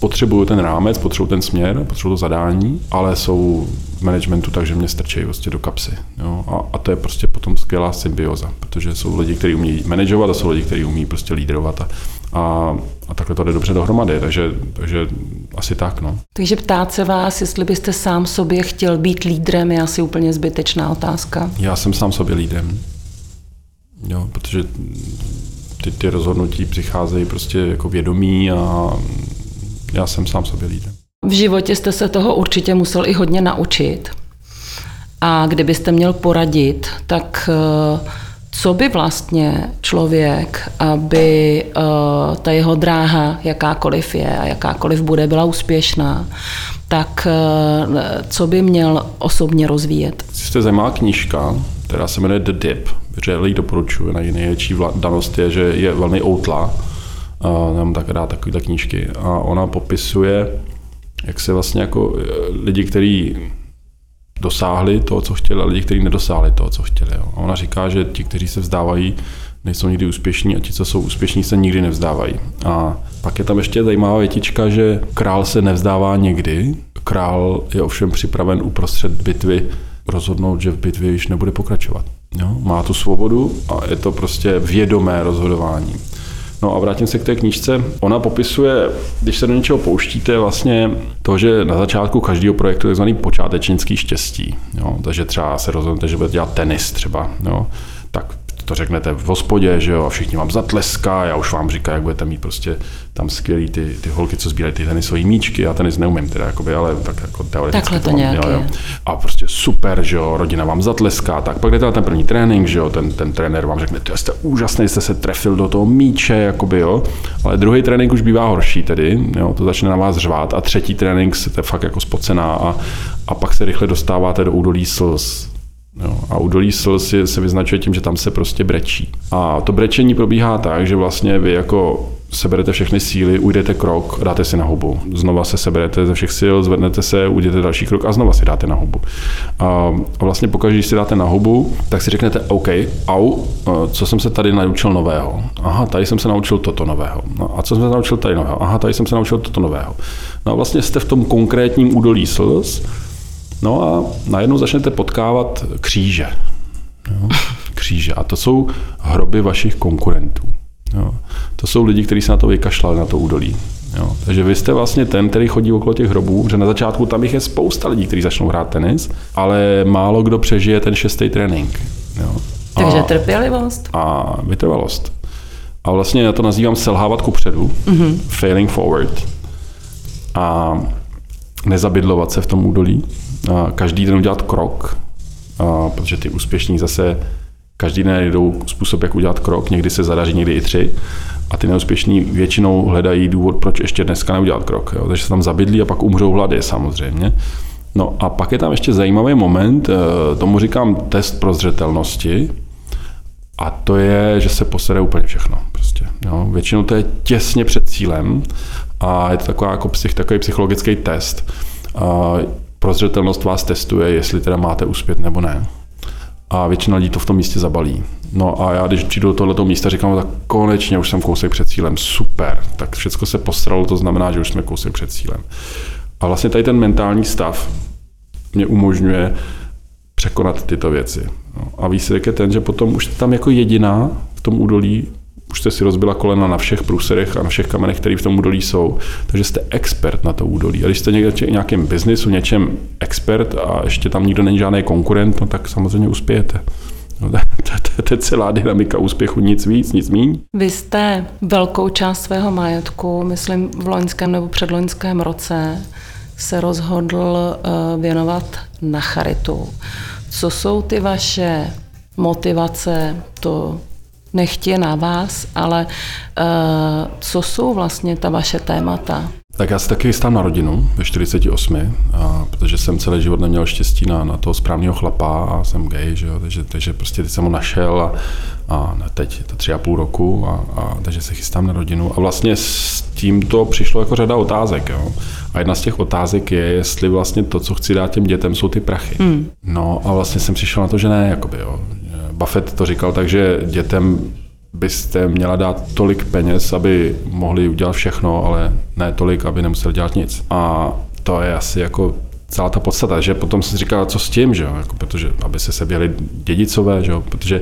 potřebují ten rámec, potřebují ten směr, potřebují to zadání, ale jsou v managementu tak, že mě strčejí prostě do kapsy. Jo? A, a, to je prostě potom skvělá symbioza, protože jsou lidi, kteří umí manažovat a jsou lidi, kteří umí prostě lídrovat a, A, a takhle to jde dobře dohromady, takže, takže asi tak. No. Takže ptát se vás, jestli byste sám sobě chtěl být lídrem, je asi úplně zbytečná otázka. Já jsem sám sobě lídrem. Jo, protože ty, ty rozhodnutí přicházejí prostě jako vědomí a já jsem sám sobě lídrem. V životě jste se toho určitě musel i hodně naučit. A kdybyste měl poradit, tak uh, co by vlastně člověk, aby uh, ta jeho dráha, jakákoliv je a jakákoliv bude, byla úspěšná, tak uh, co by měl osobně rozvíjet? Jste zajímavá knížka, která se jmenuje The Dip, vřele ji doporučuji. Největší danost je, že je velmi outlá. Uh, mám tak rád takové knížky. A ona popisuje, jak se vlastně jako lidi, kteří dosáhli toho, co chtěli, a lidi, kteří nedosáhli toho, co chtěli. A ona říká, že ti, kteří se vzdávají, nejsou nikdy úspěšní a ti, co jsou úspěšní, se nikdy nevzdávají. A pak je tam ještě zajímavá větička, že král se nevzdává někdy, král je ovšem připraven uprostřed bitvy rozhodnout, že v bitvě již nebude pokračovat. Jo? Má tu svobodu a je to prostě vědomé rozhodování. No a vrátím se k té knížce. Ona popisuje, když se do něčeho pouštíte, vlastně to, že na začátku každého projektu je takzvaný počátečnický štěstí. Jo? Takže třeba se rozhodnete, že budete dělat tenis třeba. Jo? Tak to řeknete v hospodě, že jo, a všichni vám zatleská, já už vám říkám, jak budete mít prostě tam skvělý ty, ty holky, co sbírají ty tenisové míčky, já tenis neumím teda, jakoby, ale tak jako teoreticky Takhle to, to nějak jo, jo. A prostě super, že jo, rodina vám zatleská, tak pak jdete na ten první trénink, že jo, ten, ten trenér vám řekne, ty jste úžasný, jste se trefil do toho míče, jakoby, jo, ale druhý trénink už bývá horší tedy, jo, to začne na vás řvát. A třetí trénink jste fakt jako spocená a, a pak se rychle dostáváte do údolí slz, Jo, a údolí slz se vyznačuje tím, že tam se prostě brečí. A to brečení probíhá tak, že vlastně vy jako seberete všechny síly, ujdete krok, dáte si na hubu. Znova se seberete ze všech sil, zvednete se, ujdete další krok a znova si dáte na hubu. A vlastně pokaždé, když si dáte na hubu, tak si řeknete, OK, au, co jsem se tady naučil nového? Aha, tady jsem se naučil toto nového. No, a co jsem se naučil tady nového? Aha, tady jsem se naučil toto nového. No a vlastně jste v tom konkrétním údolí slz, No a najednou začnete potkávat kříže. Jo? Kříže. A to jsou hroby vašich konkurentů. Jo? To jsou lidi, kteří se na to vykašlali, na to údolí. Jo? Takže vy jste vlastně ten, který chodí okolo těch hrobů, že na začátku tam jich je spousta lidí, kteří začnou hrát tenis, ale málo kdo přežije ten šestý trénink. Jo? Takže a, trpělivost. A vytrvalost. A vlastně já to nazývám selhávat ku předu, mm-hmm. failing forward. A nezabydlovat se v tom údolí, každý den udělat krok, protože ty úspěšní zase každý den jdou způsob, jak udělat krok, někdy se zadaří, někdy i tři. A ty neúspěšní většinou hledají důvod, proč ještě dneska neudělat krok. Jo? Takže se tam zabydlí a pak umřou hlady samozřejmě. No a pak je tam ještě zajímavý moment, eh, tomu říkám test prozřetelnosti, a to je, že se posede úplně všechno. Prostě, jo? Většinou to je těsně před cílem a je to taková, jako psych, takový psychologický test. Prozřetelnost vás testuje, jestli teda máte uspět nebo ne. A většina lidí to v tom místě zabalí. No a já, když přijdu do tohoto místa, říkám, tak konečně už jsem kousek před cílem, super. Tak všechno se postralo, to znamená, že už jsme kousek před cílem. A vlastně tady ten mentální stav mě umožňuje překonat tyto věci. No, a výsledek je ten, že potom už tam jako jediná v tom údolí už jste si rozbila kolena na všech průserech a na všech kamenech, které v tom údolí jsou, takže jste expert na to údolí. A když jste někde v nějakém biznisu, něčem expert a ještě tam nikdo není žádný konkurent, no tak samozřejmě uspějete. No, to je celá dynamika úspěchu, nic víc, nic míň. Vy jste velkou část svého majetku, myslím v loňském nebo předloňském roce, se rozhodl eh, věnovat na charitu. Co jsou ty vaše motivace to nechtě na vás, ale uh, co jsou vlastně ta vaše témata? Tak já se taky chystám na rodinu ve 48, a, protože jsem celý život neměl štěstí na, na toho správného chlapa a jsem gay, že jo, takže, takže prostě teď jsem ho našel a, a teď je to tři a půl roku a, a takže se chystám na rodinu. A vlastně s tímto přišlo jako řada otázek. Jo. A jedna z těch otázek je, jestli vlastně to, co chci dát těm dětem, jsou ty prachy. Hmm. No a vlastně jsem přišel na to, že ne, jakoby, jo. Buffett to říkal tak, že dětem byste měla dát tolik peněz, aby mohli udělat všechno, ale ne tolik, aby nemuseli dělat nic. A to je asi jako celá ta podstata, že potom se říká, co s tím, že jo? Jako, protože aby se seběli dědicové, že jo? protože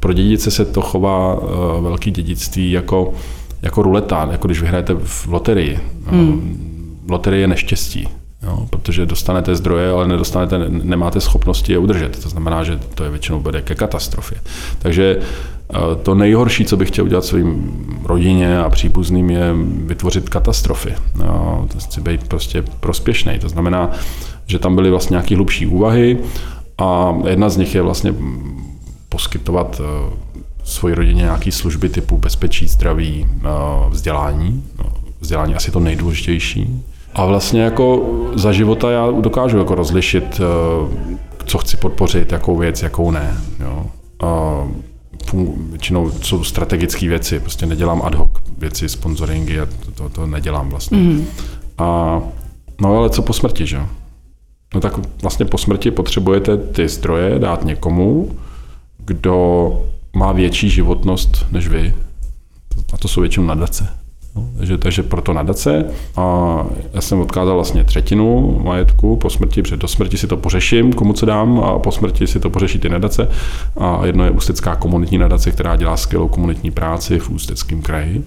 pro dědice se to chová uh, velký dědictví jako jako ruleta, jako když vyhrajete v loterii. Hmm. Loterie je neštěstí. Jo, protože dostanete zdroje, ale nedostanete, nemáte schopnosti je udržet. To znamená, že to je většinou bude ke katastrofě. Takže eh, to nejhorší, co bych chtěl udělat svým rodině a příbuzným, je vytvořit katastrofy. Jo, to chci být prostě prospěšný. To znamená, že tam byly vlastně nějaké hlubší úvahy a jedna z nich je vlastně poskytovat eh, svoji rodině nějaké služby typu bezpečí, zdraví, eh, vzdělání. No, vzdělání asi to nejdůležitější. A vlastně jako za života já dokážu jako rozlišit, eh, co chci podpořit, jakou věc, jakou ne. Jo. A většinou jsou strategické věci, prostě nedělám ad hoc věci, sponsoringy, a to, to, to nedělám vlastně. Mm. A, no ale co po smrti, že No tak vlastně po smrti potřebujete ty zdroje dát někomu, kdo má větší životnost než vy. A to jsou většinou nadace. No, takže, takže proto nadace. A já jsem odkázal vlastně třetinu majetku po smrti, protože do smrti si to pořeším, komu co dám, a po smrti si to pořeší ty nadace. A jedno je Ústecká komunitní nadace, která dělá skvělou komunitní práci v Ústeckém kraji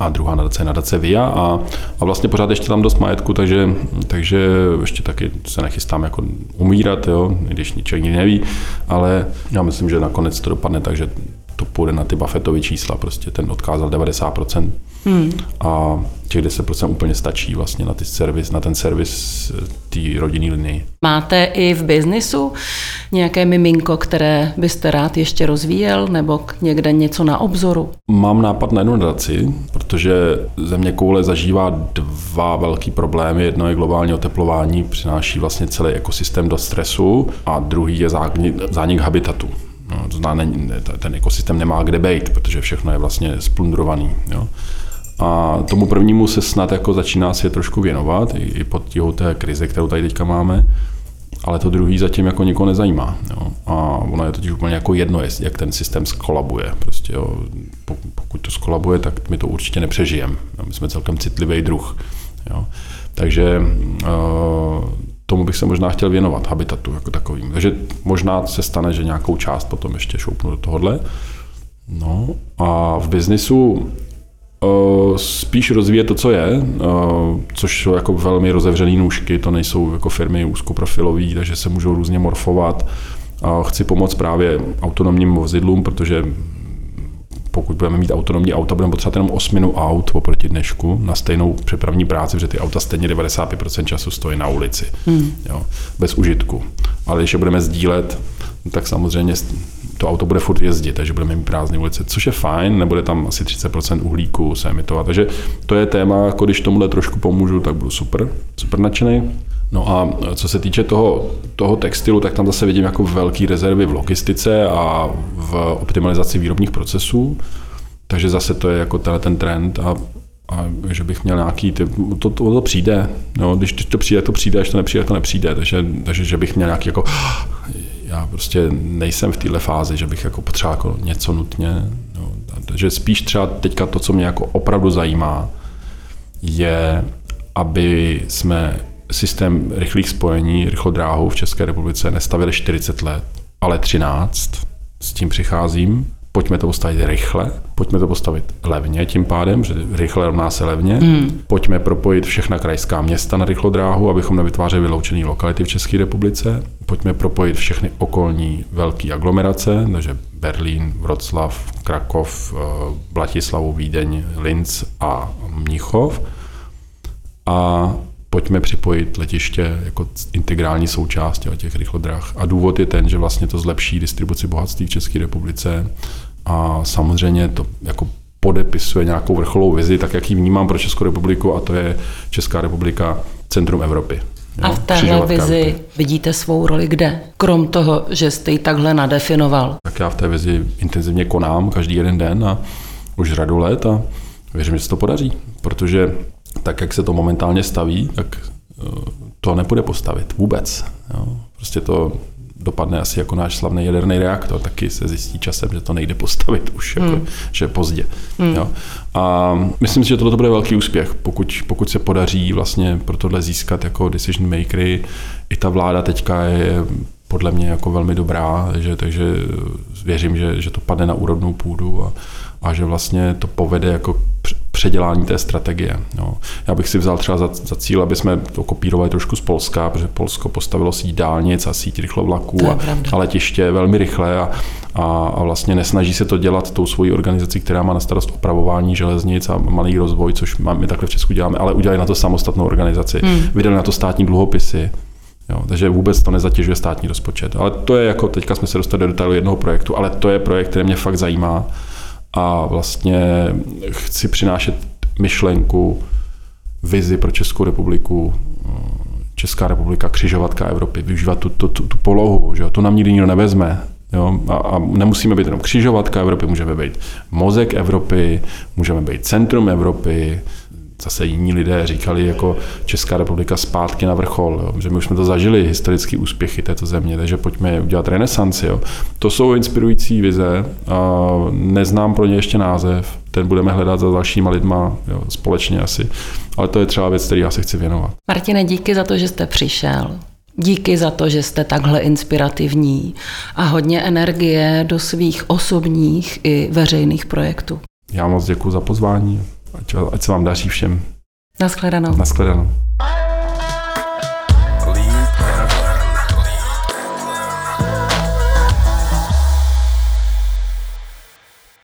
a druhá nadace je nadace VIA a, a vlastně pořád ještě tam dost majetku, takže, takže ještě taky se nechystám jako umírat, jo, když nikdy neví, ale já myslím, že nakonec to dopadne tak, že to půjde na ty Buffettovy čísla, prostě ten odkázal 90% hmm. a těch 10% úplně stačí vlastně na, ty servis, na ten servis eh, té rodinné linii. Máte i v biznisu nějaké miminko, které byste rád ještě rozvíjel nebo někde něco na obzoru? Mám nápad na jednu nadaci, protože země koule zažívá dva velký problémy. Jedno je globální oteplování, přináší vlastně celý ekosystém do stresu a druhý je zánik habitatu. No, to znamená, ten ekosystém nemá kde být, protože všechno je vlastně splundrovaný. Jo. A tomu prvnímu se snad jako začíná svět trošku věnovat, i, i pod tíhou té krize, kterou tady teďka máme, ale to druhý zatím jako nikoho nezajímá. Jo. A ono je totiž úplně jako jedno, jak ten systém skolabuje. Prostě, jo. Pokud to skolabuje, tak my to určitě nepřežijeme. My jsme celkem citlivý druh. Jo. Takže uh, tomu bych se možná chtěl věnovat, habitatu jako takovým. Takže možná se stane, že nějakou část potom ještě šoupnu do tohohle. No a v biznisu Uh, spíš rozvíjet to, co je, uh, což jsou jako velmi rozevřené nůžky, to nejsou jako firmy úzkoprofilové, takže se můžou různě morfovat. Uh, chci pomoct právě autonomním vozidlům, protože pokud budeme mít autonomní auta, budeme potřebovat jenom osminu aut oproti dnešku na stejnou přepravní práci, protože ty auta stejně 95% času stojí na ulici, hmm. jo, bez užitku. Ale když je budeme sdílet, tak samozřejmě to auto bude furt jezdit, takže budeme mít prázdné ulice, což je fajn, nebude tam asi 30% uhlíku se emitovat. Takže to je téma, jako když tomuhle trošku pomůžu, tak budu super, super nadšený. No a co se týče toho, toho textilu, tak tam zase vidím jako velké rezervy v logistice a v optimalizaci výrobních procesů. Takže zase to je jako ten trend a, a že bych měl nějaký, ty, to, to, to přijde. No, když to přijde, to přijde, když to nepřijde, to nepřijde. Takže, takže že bych měl nějaký jako, já prostě nejsem v téhle fázi, že bych jako potřeboval jako něco nutně. No, takže spíš třeba teďka to, co mě jako opravdu zajímá, je, aby jsme systém rychlých spojení, rychlodráhou v České republice nestavili 40 let, ale 13. S tím přicházím. Pojďme to postavit rychle, pojďme to postavit levně tím pádem, že rychle rovná se levně. Mm. Pojďme propojit všechna krajská města na rychlodráhu, abychom nevytvářeli vyloučené lokality v České republice. Pojďme propojit všechny okolní velké aglomerace, takže Berlín, Vroclav, Krakov, eh, Blatislavu, Vídeň, Linz a Mnichov. A pojďme připojit letiště jako integrální součást těch rychlodráh. A důvod je ten, že vlastně to zlepší distribuci bohatství v České republice a samozřejmě to jako podepisuje nějakou vrcholovou vizi, tak jak ji vnímám pro Českou republiku a to je Česká republika centrum Evropy. Jo, a v téhle vizi Evropy. vidíte svou roli kde? Krom toho, že jste ji takhle nadefinoval. Tak já v té vizi intenzivně konám každý jeden den a už řadu let a věřím, že se to podaří, protože tak, jak se to momentálně staví, tak eh, to nepůjde postavit vůbec. Jo. Prostě to dopadne asi jako náš slavný jaderný reaktor, taky se zjistí časem, že to nejde postavit už, jako, hmm. že je pozdě. Hmm. Jo. A myslím si, že tohle bude velký úspěch, pokud, pokud se podaří vlastně pro tohle získat jako decision makery. I ta vláda teďka je podle mě jako velmi dobrá, že, takže věřím, že, že to padne na úrodnou půdu a, a že vlastně to povede jako předělání té strategie. Jo. Já bych si vzal třeba za, za cíl, aby jsme to kopírovali trošku z Polska, protože Polsko postavilo síť dálnic a síť rychlovlaků a, a letiště velmi rychle a, a, a vlastně nesnaží se to dělat tou svojí organizací, která má na starost opravování železnic a malý rozvoj, což my takhle v Česku děláme, ale udělali na to samostatnou organizaci, hmm. vydali na to státní dluhopisy, Jo, takže vůbec to nezatěžuje státní rozpočet. Ale to je jako, teďka jsme se dostali do detailu jednoho projektu, ale to je projekt, který mě fakt zajímá a vlastně chci přinášet myšlenku, vizi pro Českou republiku, Česká republika, křižovatka Evropy, využívat tu, tu, tu, tu polohu, že jo? to nám nikdy nikdo nevezme. Jo? A, a nemusíme být jenom křižovatka Evropy, můžeme být mozek Evropy, můžeme být centrum Evropy, zase jiní lidé říkali jako Česká republika zpátky na vrchol, jo, že my už jsme to zažili, historické úspěchy této země, takže pojďme udělat renesanci. Jo. To jsou inspirující vize, a neznám pro ně ještě název, ten budeme hledat za dalšíma lidma jo, společně asi, ale to je třeba věc, který já se chci věnovat. Martine, díky za to, že jste přišel. Díky za to, že jste takhle inspirativní a hodně energie do svých osobních i veřejných projektů. Já moc děkuji za pozvání ať, ať se vám daří všem. Naschledanou. Naschledanou.